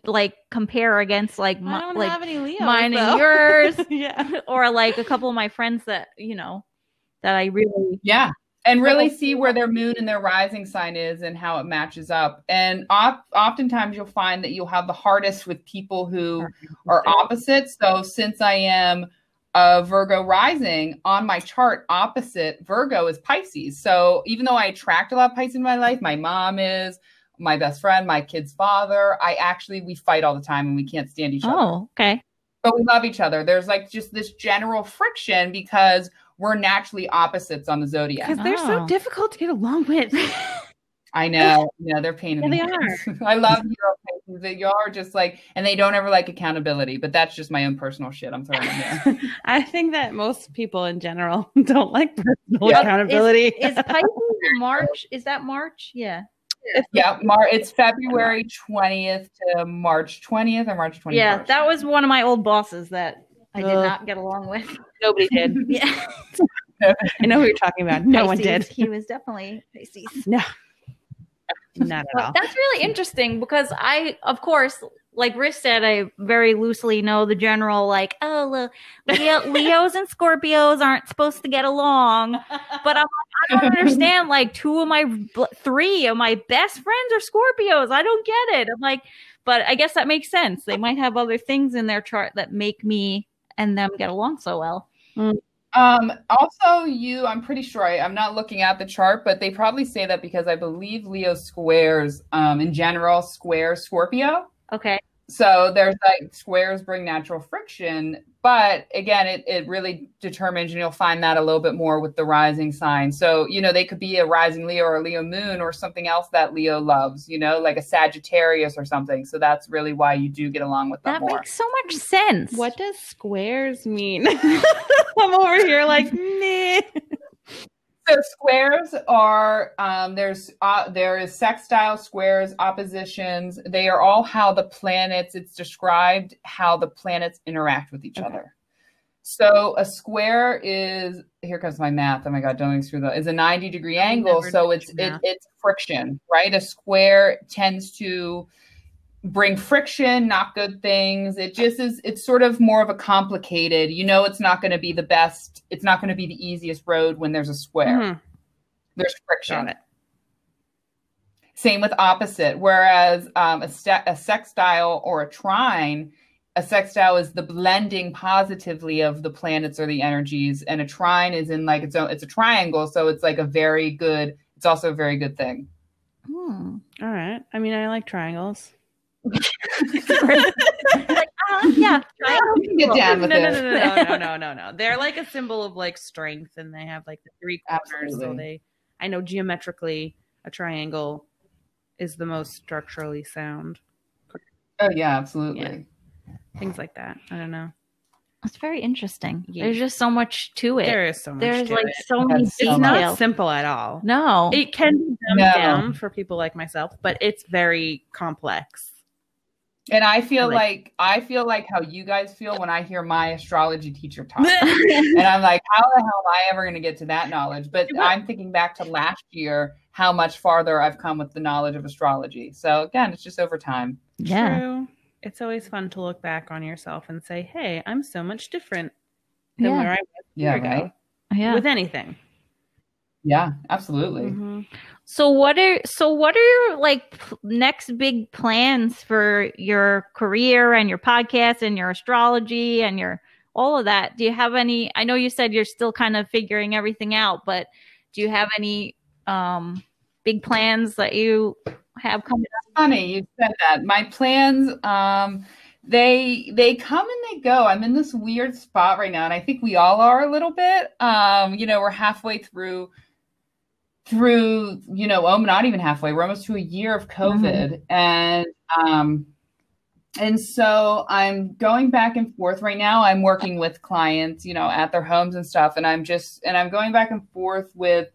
like compare against like I my, don't like have any Leos. mine and yours. yeah. or like a couple of my friends that you know that I really Yeah. And really see where their moon and their rising sign is and how it matches up. And op- oftentimes you'll find that you'll have the hardest with people who are opposites. So since I am a Virgo rising on my chart, opposite Virgo is Pisces. So even though I attract a lot of Pisces in my life, my mom is my best friend, my kid's father. I actually we fight all the time and we can't stand each other oh okay but we love each other. There's like just this general friction because we're naturally opposites on the zodiac. Because they're so Oh. difficult to get along with. I know, yeah, they're pain in Yeah, the they ass. I love hero faces. They are just like, and they don't ever like accountability. But that's just my own personal shit. I'm throwing in there. I think that most people in general don't like personal Yeah. accountability. is Pisces March is that March yeah yeah, Mar. It's February 20th to March 20th or March 21st. yeah that was one of my old bosses that I did Ugh. not get along with Nobody did. yeah I know who you're talking about. No one did. he was definitely Pisces No. Not at Well, all. that's really interesting because I, of course, like Riss said, I very loosely know the general, like, oh, Leo, Leos and Scorpios aren't supposed to get along. But I'm, I don't understand. Like, two of my, three of my best friends are Scorpios. I don't get it. I'm like, but I guess that makes sense. They might have other things in their chart that make me and them get along so well. Um, also, you, I'm pretty sure I, I'm not looking at the chart, but they probably say that because I believe Leo squares, um, in general, squares Scorpio. Okay. So there's like squares bring natural friction, but again, it, it really determines, and you'll find that a little bit more with the rising sign. So, you know, they could be a rising Leo or a Leo moon or something else that Leo loves, you know, like a Sagittarius or something. So that's really why you do get along with them That more. makes so much sense. What does squares mean? I'm over here like, nah. So squares are um, there's uh, there is sextile squares, oppositions. They are all how the planets. It's described how the planets interact with each Okay. other. So a square is here comes my math. Oh my god, don't screw that. Is a ninety degree angle. So it's it, it's friction, right? A square tends to bring friction, not good things. It just is, it's sort of more of a complicated, you know, it's not going to be the best, it's not going to be the easiest road when there's a square. Mhm. There's friction. Same with opposite. Whereas um, a, sta a sextile or a trine, a sextile is the blending positively of the planets or the energies, and a trine is in like its own. It's a triangle, so it's like a very good. It's also a very good thing. Hmm. All right. I mean, I like triangles. Like, ah, yeah. You get down no, with no, no, it. no, no, no, no, no, no. They're like a symbol of like strength, and they have like the three corners. So they, I know geometrically, a triangle is the most structurally sound. Oh yeah, absolutely. Yeah. Things like that. I don't know. It's very interesting. Yeah. There's just so much to it. There is so much. There's to like it. so many That's so It's much. not simple at all. No. It can be dumbed No. down for people like myself, but it's very complex. And I feel Like- like I feel like how you guys feel when I hear my astrology teacher talk. and I'm like, how the hell am I ever going to get to that knowledge? But I'm thinking back to last year, how much farther I've come with the knowledge of astrology. So again, it's just over time. yeah. True. It's always fun to look back on yourself and say, "Hey, I'm so much different than Yeah. where I was Yeah, year ago right. Yeah. with anything." Yeah, absolutely. Mhm. So what are so what are your like p- next big plans for your career and your podcast and your astrology and your all of that? Do you have any I know you said you're still kind of figuring everything out, but do you have any um big plans that you have coming up? Funny you said that. My plans, um, they they come and they go. I'm in this weird spot right now, and I think we all are a little bit. Um, you know, we're halfway through through, you know, oh, not even halfway. We're almost to a year of COVID, and um, and so I'm going back and forth right now. I'm working with clients, you know, at their homes and stuff, and I'm just and I'm going back and forth with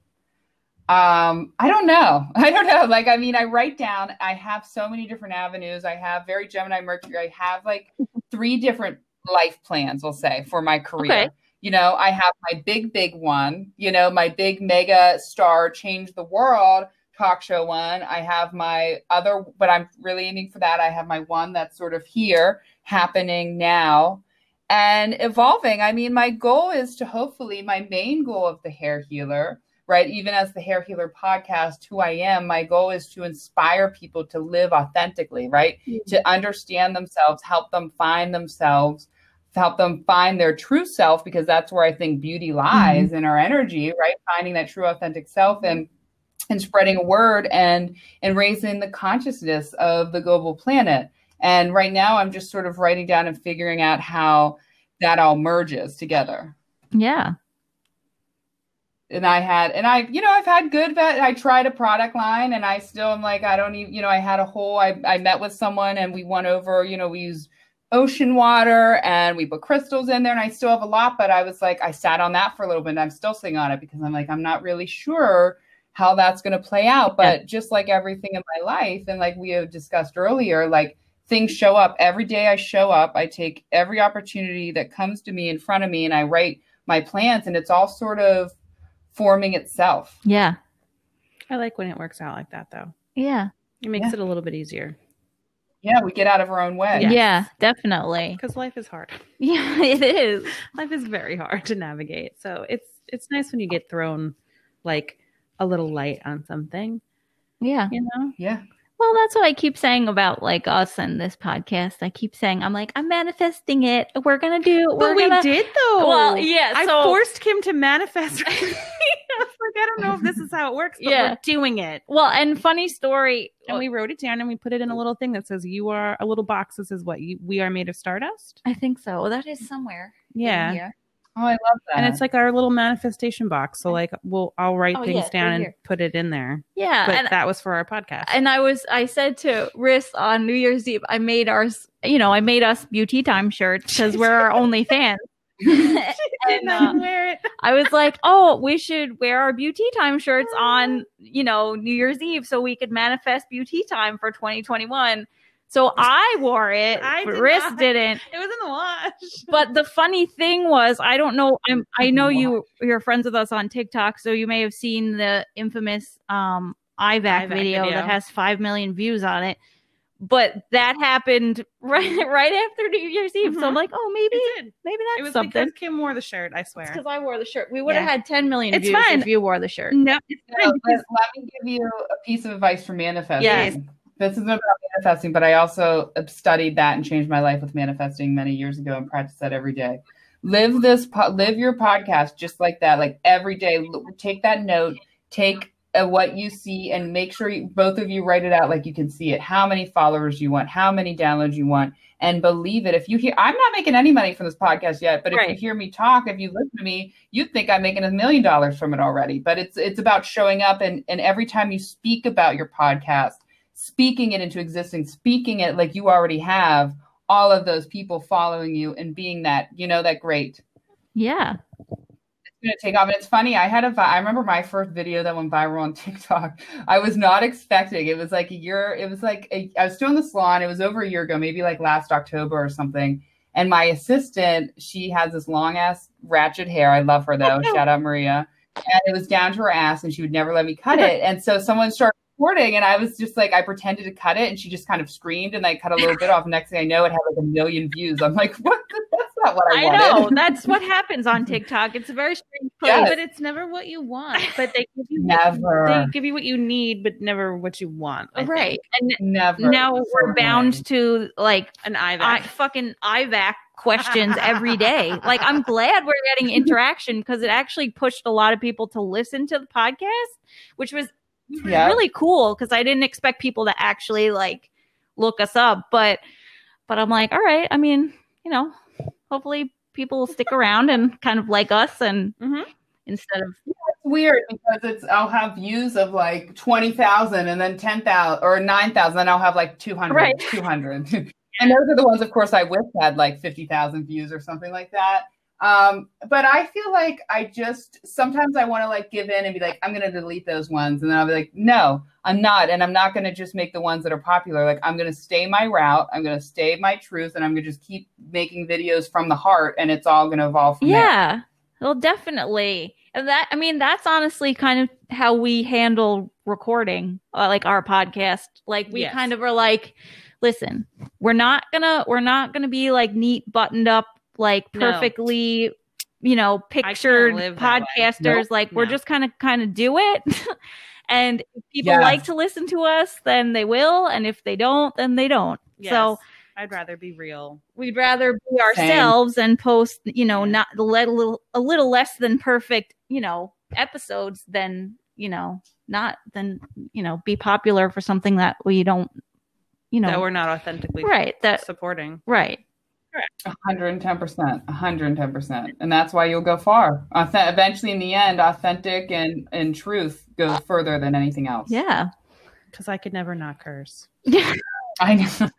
um i don't know i don't know like i mean i write down i have so many different avenues i have very gemini mercury i have like three different life plans we'll say for my career Okay. You know i have my big big one you know my big mega star change the world talk show one i have my other but i'm really aiming for that i have my one that's sort of here happening now and evolving i mean my goal is to hopefully my main goal of the hair healer right? Even as the Hair Healer podcast, who I am, my goal is to inspire people to live authentically, right? Mm-hmm. To understand themselves, help them find themselves, help them find their true self, because that's where I think beauty lies mm-hmm. in our energy, right? Finding that true authentic self and and spreading a word and and raising the consciousness of the global planet. And right now I'm just sort of writing down and figuring out how that all merges together Yeah. and I had, and I, you know, I've had good vet. I tried a product line and I still am like, I don't even, you know, I had a whole, I, I met with someone and we went over, you know, we use ocean water and we put crystals in there and I still have a lot, but I was like, I sat on that for a little bit and I'm still sitting on it because I'm like, I'm not really sure how that's going to play out. But just like everything in my life, and like we have discussed earlier, like things show up every day I show up. I take every opportunity that comes to me in front of me and I write my plans and it's all sort of forming itself. Yeah. I like when it works out like that, though. Yeah. It makes Yeah. it a little bit easier Yeah, we get out of our own way. Yes. Yeah, definitely. because life is hard. Yeah, it is. Life is very hard to navigate. So it's it's nice when you get thrown like a little light on something, Yeah. you know? Yeah. Well, that's what I keep saying about like us and this podcast. I keep saying I'm like I'm manifesting it. We're gonna do. But we're we gonna, did though. Well, yeah. I so forced Kim to manifest. I was like, I don't know if this is how it works, but Yeah. we're doing it. well, and funny story. And we uh, wrote it down and we put it in a little thing that says, "You are a little box This is what? You, we are made of stardust." I think so. Well, that is somewhere. Yeah. Oh, I love that. and it's like our little manifestation box. So like, we'll I'll write Oh, things yeah, down and put it in there. Yeah, But that was for our podcast. and I was I said to Riss on New Year's Eve, I made ours. You know, I made us beauty time shirts because we're our only fans. and uh, wear it. I was like, oh, we should wear our beauty time shirts on, you know, New Year's Eve so we could manifest beauty time for 2021. So I wore it. I but did Riss not. didn't. It was in the wash. But the funny thing was, I don't know. I'm. I know you. You're friends with us on TikTok, so you may have seen the infamous um IVAC, IVAC video, video. that has five million views on it. But that happened right right after New Year's Eve. So I'm Mhm. like, oh, maybe It did. maybe It that's was something. because Kim wore the shirt. I swear. Because I wore the shirt. We would have Yeah. had 10 million It's views fine. if you wore the shirt. No, it's So fine let, because let me give you a piece of advice for manifesting. Yes. This isn't about manifesting, but I also studied that and changed my life with manifesting many years ago and practice that every day. Live this, live your podcast just like that, like every day. Take that note, take uh, what you see, and make sure you, both of you write it out like you can see it. How many followers you want, how many downloads you want, and believe it. If you hear, I'm not making any money from this podcast yet, but if you hear me talk, if you listen to me, you'd think I'm making a million dollars from it already. But it's it's about showing up and and every time you speak about your podcast, speaking it into existence, speaking it like you already have all of those people following you and being that, you know, that great. Yeah. It's gonna take off. And it's funny, I had a, I remember my first video that went viral on TikTok. I was not expecting. It was like a year, it was like a, I was still in the salon. It was over a year ago, maybe like last October or something. And my assistant, she has this long ass ratchet hair. I love her though. Oh, shout out Maria. And it was down to her ass, and she would never let me cut it. And so someone started recording, and I was just like, I pretended to cut it, and she just kind of screamed, and I cut a little bit off. Next thing I know, it had like a million views. I'm like, what? the- That's not what I, I wanted. know. That's what happens on TikTok. It's a very strange place. Yes. but it's never what you want. But they give you Never. They give you what you need, but never what you want. I think. Right. And Never. now we're Never. bound to like An IVAC. I, fucking IVAC questions every day. Like I'm glad we're getting interaction because it actually pushed a lot of people to listen to the podcast, which was Yeah. really cool because I didn't expect people to actually like look us up. But but I'm like, all right, I mean, you know, hopefully people will stick around and kind of like us and mm-hmm. instead of It's weird because it's I'll have views of like twenty thousand and then ten thousand or nine thousand, then I'll have like 200, Right. 200. and those are the ones, of course, I wish had like 50,000 views or something like that. Um, but I feel like I just sometimes I want to like give in and be like, I'm gonna delete those ones, and then I'll be like, no, I'm not, and I'm not gonna just make the ones that are popular. Like I'm gonna stay my route, I'm gonna stay my truth, and I'm gonna just keep making videos from the heart, and it's all gonna evolve from there. Yeah. Well, definitely. And that, I mean, that's honestly kind of how we handle recording, uh, like our podcast. Like we Yes. kind of are like, listen, we're not gonna, we're not gonna be like neat, buttoned up, like No. perfectly, you know, pictured live that way. podcasters. Nope. Like we're No. just kind of, kind of do it. and if people Yes. like to listen to us, then they will. And if they don't, then they don't. So I'd rather be real. we'd rather be Same. ourselves and post you know Yeah. not let a little a little less than perfect you know episodes than you know not than you know be popular for something that we don't you know that we're not authentically right that supporting. right 110%, 110%. And that's why you'll go far. Eventually, in the end, authentic and, and truth go further than anything else. yeah Because I could never not curse. I know.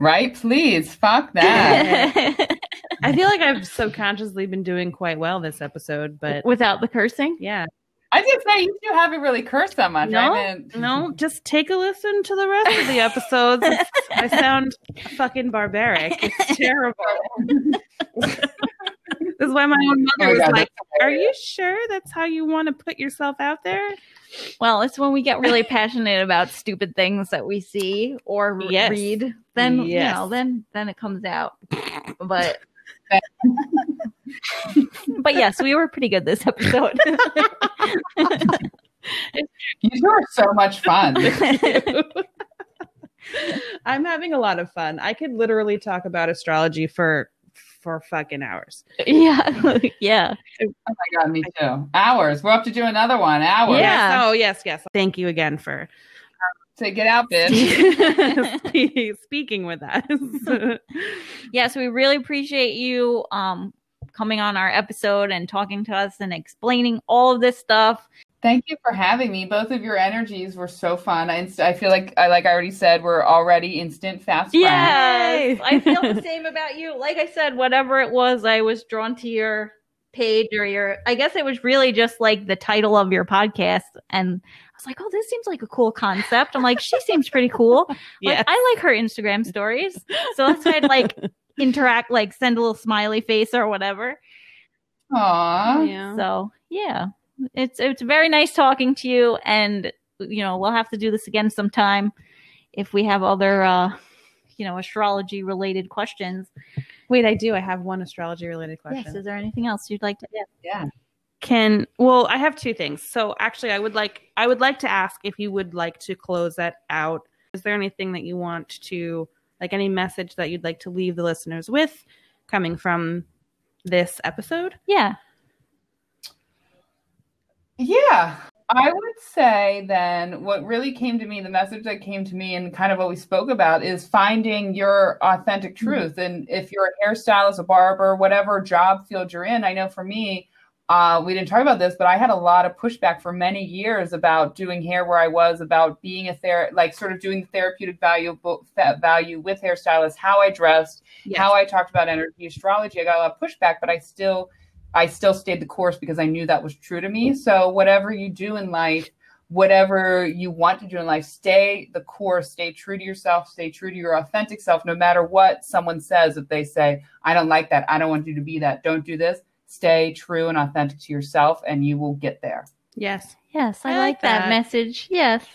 right? Please, fuck that. I feel like I've subconsciously been doing quite well this episode, but without the cursing yeah. I did say you two haven't really cursed that much. No, No, just take a listen to the rest of the episodes. I sound fucking barbaric. It's terrible. this is why my own Oh mother was God, like, Are you sure that's how you want to put yourself out there? well it's when we get really passionate about stupid things that we see or re- Yes. read then you know then then it comes out but but yes we were pretty good this episode You two are so much fun. I'm having a lot of fun. I could literally talk about astrology for for fucking hours. yeah yeah Oh my god, me too. Hours. We're up to do another one. Hours. Yeah. Yes. Oh, yes, yes. Thank you again for Say get out, bitch. speaking with us. yes we really appreciate you um coming on our episode and talking to us and explaining all of this stuff. Thank you for having me. Both of your energies were so fun. I, inst- I feel like, I like I already said, we're already instant fast friends. yes i feel the same about you. Like i said whatever it was i was drawn to your page or your i guess it was really just like the title of your podcast. And i was like oh this seems like a cool concept. I'm like she seems pretty cool. Like i like her instagram stories. So that's why i'd like interact like send a little smiley face or whatever Aw. yeah. So yeah, it's it's very nice talking to you, and you know we'll have to do this again sometime if we have other uh, you know astrology related questions. Wait, I do. I have one astrology related question. Yes, is there anything else you'd like to add? Yeah. Can well, I have two things. So actually, I would like I would like to ask if you would like to close that out. Is there anything that you want to like any message that you'd like to leave the listeners with coming from this episode? Yeah, Yeah. I would say then what really came to me, the message that came to me and kind of what we spoke about is finding your authentic mm-hmm. truth. And if you're a hairstylist, a barber, whatever job field you're in, I know for me, uh, we didn't talk about this, but I had a lot of pushback for many years about doing hair where I was, about being a ther like sort of doing the therapeutic value value with hairstylists, how I dressed, how I talked about energy astrology. I got a lot of pushback, but I still I still stayed the course because I knew that was true to me. So whatever you do in life, whatever you want to do in life, stay the course, stay true to yourself, stay true to your authentic self, no matter what someone says. If they say, I don't like that, I don't want you to be that, don't do this, stay true and authentic to yourself and you will get there. Yes. yes, I, I like like that. that. message. Yes.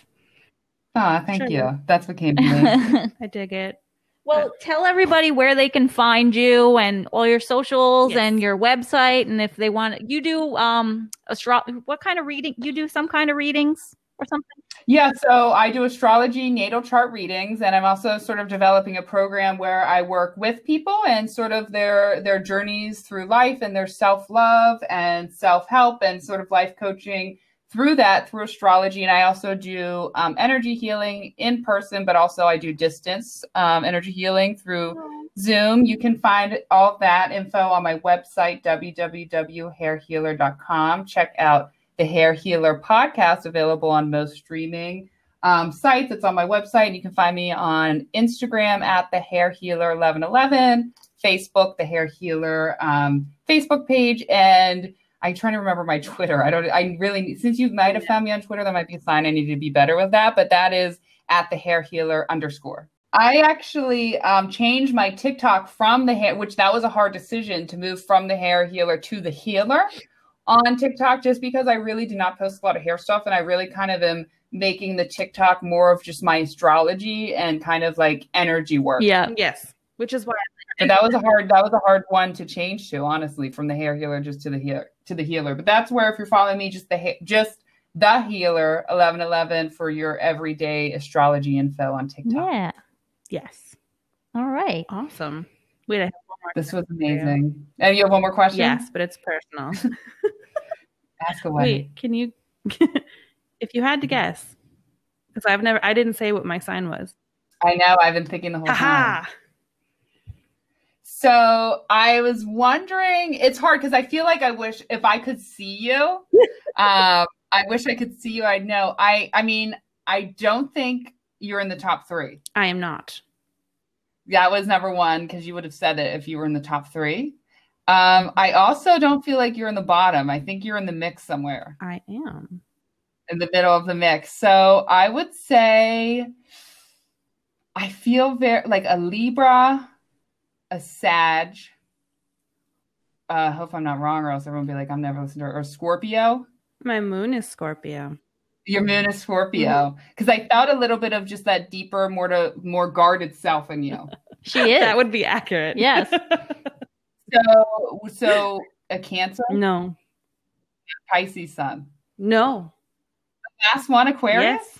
Ah, thank Sure. you. That's what came to me. I dig it. well, tell everybody where they can find you and all your socials Yes. and your website, and if they want, you do um astro. What kind of reading? You do some kind of readings or something? Yeah, so I do astrology natal chart readings, and I'm also sort of developing a program where I work with people and sort of their their journeys through life and their self love and self help and sort of life coaching through that through astrology. And I also do um, energy healing in person, but also I do distance um, energy healing through Zoom. You can find all that info on my website www.hairhealer.com. Check out the Hair Healer podcast available on most streaming um, sites. It's on my website. You can find me on Instagram at the Hair Healer 1111, Facebook, the Hair Healer um, Facebook page, and I'm trying to remember my Twitter. I don't. I really since you might have found me on Twitter, that might be a sign I need to be better with that. But that is at the Hair Healer underscore. I actually um, changed my TikTok from the hair, which that was a hard decision to move from the hair healer to the healer on TikTok, just because I really do not post a lot of hair stuff, and I really kind of am making the TikTok more of just my astrology and kind of like energy work. Yeah. Yes. Which is why But that was a hard that was a hard one to change to, honestly, from the hair healer just to the healer to the healer. But that's where if you're following me, just the ha- just the healer eleven eleven for your everyday astrology info on TikTok. Yeah. Yes. All right. Awesome. Wait, I have one more. This was question for you. amazing. And you have one more question? Yes, but it's personal. Ask away. Wait, can you if you had to guess? Because I've never I didn't say what my sign was. I know. I've been thinking the whole time. So I was wondering. It's hard because I feel like I wish if I could see you. um, I wish I could see you. I know. I. I mean, I don't think you're in the top three. I am not. That was number one because you would have said it if you were in the top three. Um, I also don't feel like you're in the bottom. I think you're in the mix somewhere I am. in the middle of the mix. So I would say I feel very like a Libra, a Sag. Uh, I hope I'm not wrong, or else everyone will be like, I'm never listening to her. Or Scorpio. My moon is Scorpio. Your moon is Scorpio. Because I felt a little bit of just that deeper, more to more guarded self in you. She is. That would be accurate. Yes. So so a Cancer, no. Pisces sun. No. Last one, Aquarius. Yes.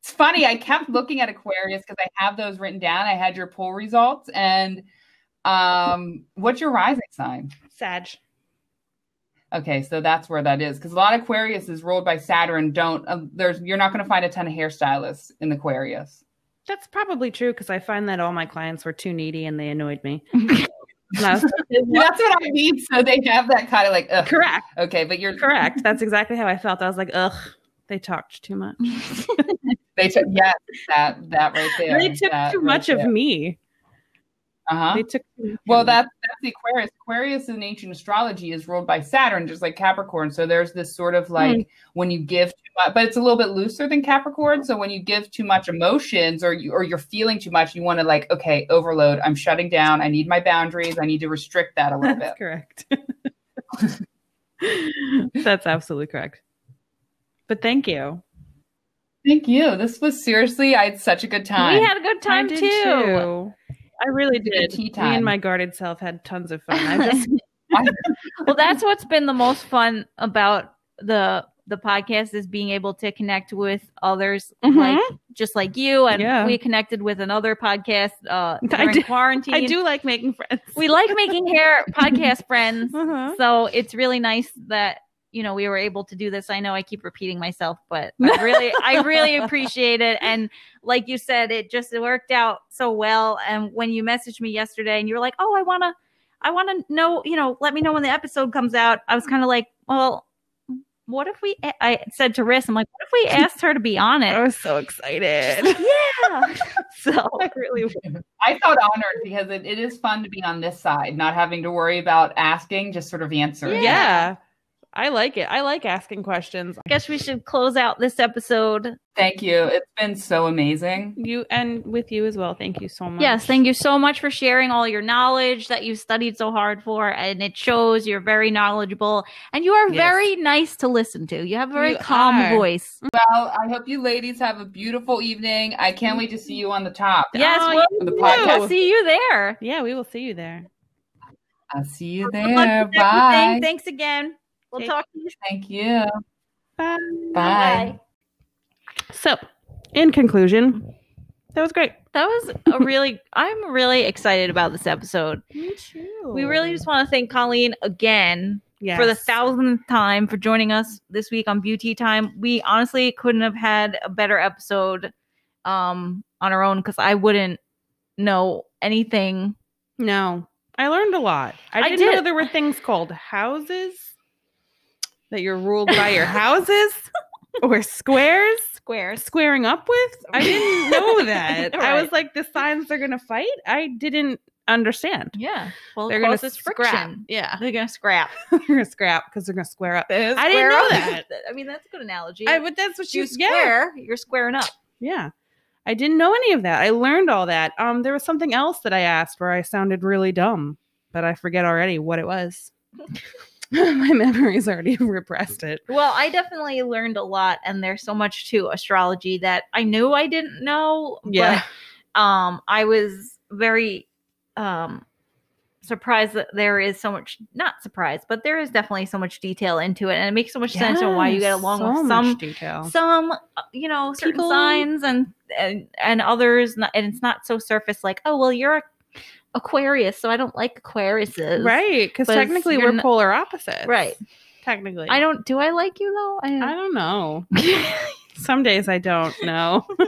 It's funny. I kept looking at Aquarius because I have those written down. I had your poll results, and um, what's your rising sign? Sag. Okay, so that's where that is because a lot of Aquarius is ruled by Saturn. Don't uh, there's you're not going to find a ton of hairstylists in Aquarius. That's probably true because I find that all my clients were too needy and they annoyed me. And I was like, That's what I mean. So they have that kind of like, ugh. correct. okay, but you're Correct. That's exactly how I felt. I was like, ugh, they talked too much. They took yes, that that right there. they took that too right much of me. Uh-huh. They took Well, that's that's the Aquarius. Aquarius in ancient astrology is ruled by Saturn, just like Capricorn. So there's this sort of like when you give too much, but it's a little bit looser than Capricorn. So when you give too much emotions, or you or you're feeling too much, you want to like, okay, overload. I'm shutting down. I need my boundaries. I need to restrict that a little bit. Correct. That's absolutely correct. But thank you. Thank you. This was seriously, I had such a good time. we had a good time I did too. I really It's a good did. tea Me and my guarded self had tons of fun. I just well, that's what's been the most fun about the the podcast is being able to connect with others like just like you and Yeah. we connected with another podcast uh I during do- quarantine. I do like making friends. We like making hair podcast friends. Uh-huh. So it's really nice that you know we were able to do this. I know I keep repeating myself, but I really I really appreciate it. And like you said, it just it worked out so well. And when you messaged me yesterday and you were like, "Oh, I want to I want to know, you know, let me know when the episode comes out." I was kind of like, "Well, what if we I said to Riss, I'm like, "What if we asked her to be on it I was so excited. yeah. So I really I felt honored because it, it is fun to be on this side, not having to worry about asking, just sort of answering. yeah. I like it. I like asking questions. I guess we should close out this episode Thank you. It's been so amazing. You and with you as well. Thank you so much. Yes, thank you so much for sharing all your knowledge that you've studied so hard for. And it shows you're very knowledgeable and you are Yes. very nice to listen to. You have a very You calm are. voice. Well, I hope you ladies have a beautiful evening. I can't wait to see you on the top. Yes, Oh, we'll, On the podcast. we'll see you there. Yeah, we will see you there. I'll see you there. Bye. Thanks again. We'll Take- talk to you. Thank you. Bye. Bye. So, in conclusion, that was great. That was a really, I'm really excited about this episode. Me too. We really just want to thank Colleen again yes. for the thousandth time for joining us this week on Beauty Time. We honestly couldn't have had a better episode um, on our own because I wouldn't know anything. No, I learned a lot. I I didn't know did. there were things called houses that you're ruled by your houses or squares. squares. squaring up with? I didn't know that. I was like, the signs they're gonna fight. I didn't understand. Yeah. Well, They're they're gonna scrap. Yeah, They're gonna scrap. they're gonna scrap because they're gonna square up. I I didn't know that. I mean, that's a good analogy. I but that's what you you yeah. square, you're squaring up. Yeah. I didn't know any of that. I learned all that. Um, there was something else that I asked where I sounded really dumb, but I forget already what it was. My memory's already repressed it. Well, I definitely learned a lot, and there's so much to astrology that I knew I didn't know. Yeah. But um, I was very um surprised that there is so much not surprised, but there is definitely so much detail into it, and it makes so much sense on why you get along so with some detail. some uh, you know certain People- signs and, and and others not, and it's not so surface like oh well you're a aquarius so i don't like aquariuses right, because technically we're not- polar opposites. right Technically. i don't do i like you though i, I don't know. Some days I don't know.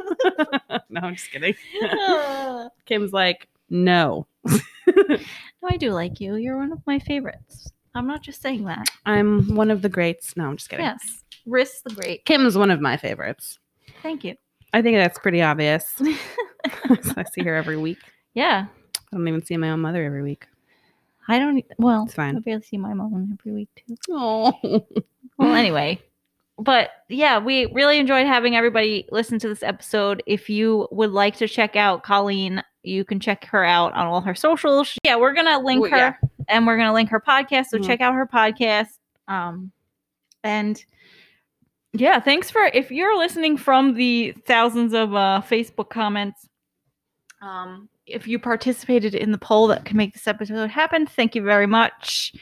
no, I'm just kidding. Kim's like, no. No, I do like you you're one of my favorites i'm not just saying that I'm one of the greats. No, I'm just kidding. yes Riss the great Kim's one of my favorites. thank you I think that's pretty obvious. I see her every week. yeah I don't even see my own mother every week. i don't well It's fine. i barely see my mom every week too Oh, Well, anyway, but yeah, we really enjoyed having everybody listen to this episode. If you would like to check out Colleen, you can check her out on all her socials. Yeah, we're gonna link Well, her yeah. and we're gonna link her podcast. So Mhm. check out her podcast. Um, and yeah, thanks for if you're listening from the thousands of uh, Facebook comments. Um, if you participated in the poll that can make this episode happen, thank you very much.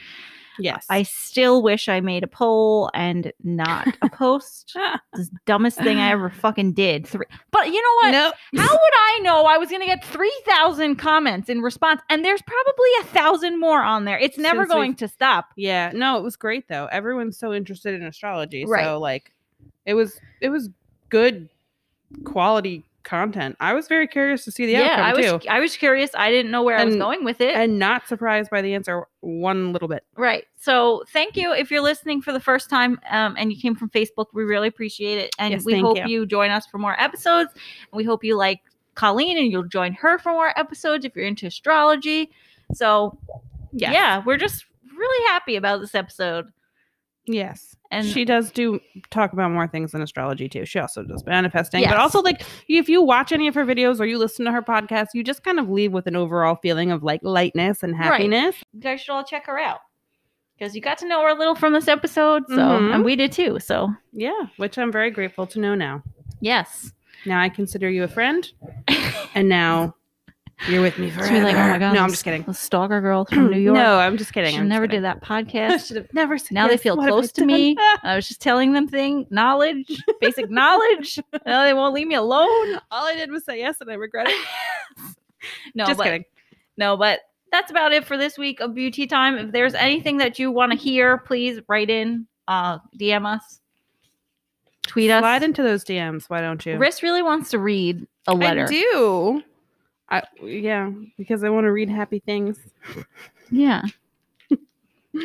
yes. I still wish I made a poll and not a post. The dumbest thing I ever fucking did. Three, but you know what? no. How would I know I was gonna get three thousand comments in response? And there's probably a thousand more on there. It's never Since going to stop. Yeah, no, it was great though. Everyone's so interested in astrology, Right. so like, it was it was good quality content. I was very curious to see the yeah, I was too, I was curious. I didn't know where I was going with it. and not surprised by the answer one little bit. right. So thank you if you're listening for the first time um, and you came from Facebook. We really appreciate it, and Yes, we hope you. you join us for more episodes. And we hope you like Colleen and you'll join her for more episodes if you're into astrology. So Yes. yeah, we're just really happy about this episode. Yes. And she does do talk about more things than astrology too. She also does manifesting, Yes. but also like if you watch any of her videos or you listen to her podcast, you just kind of leave with an overall feeling of like lightness and Right. happiness. you guys should all check her out because you got to know her a little from this episode. So Mhm. and we did too. So Yeah, which I'm very grateful to know now. yes. Now I consider you a friend, and now you're with me forever. She's like, oh my god, No, I'm just kidding. stalker girl from New York. No, I'm just kidding. Should I'm never kidding. did that I podcast. should have never said Now they feel What have I close to done? me. I was just telling them thing, knowledge, basic knowledge. Now they won't leave me alone. All I did was say yes, and I regret it. No, just but, kidding. No, but that's about it for this week of beauty time. If there's anything that you want to hear, please write in, uh, DM us, tweet us. Slide into those DMs. Why don't you? Riss really wants to read a letter. I do. I yeah, because I want to read happy things. Yeah.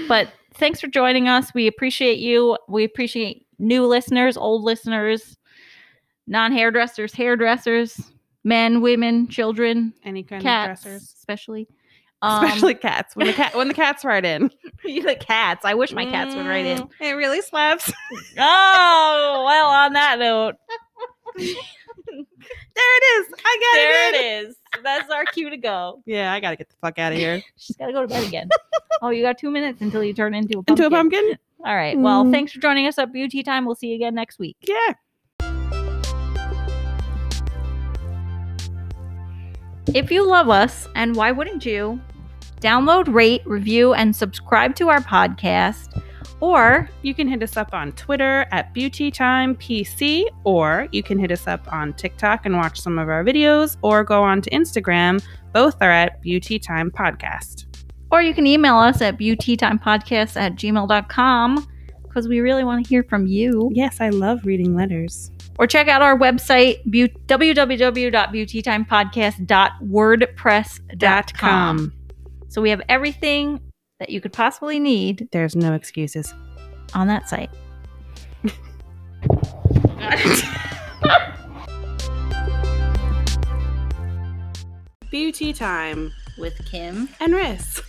but thanks for joining us. We appreciate you. We appreciate new listeners, old listeners, non hairdressers, hairdressers, men, women, children, Any kind cats, of dressers, especially. Um, especially cats. When the cat when the cats write in, the cats. I wish my cats would write in. Mm, It really slaps. Oh, well, on that note, it is. I got there it. it in. is. That's our cue to go. Yeah, I gotta get the fuck out of here. She's got to go to bed again. oh, you got two minutes until you turn into a pumpkin. Into a pumpkin. All right. Well, Mm. thanks for joining us at Beauty Time. We'll see you again next week. Yeah. If you love us, and why wouldn't you, download, rate, review, and subscribe to our podcast. Or You can hit us up on Twitter at BeautyTimePC, or you can hit us up on TikTok and watch some of our videos, or go on to Instagram. Both are at Beauty Time Podcast. or you can email us at beautytimepodcast at gmail.com because we really want to hear from you. Yes, I love reading letters. Or check out our website, beau- www.beautytimepodcast.wordpress.com. So we have everything that you could possibly need There's no excuses. on that site. Beauty time With Kim. and Riss.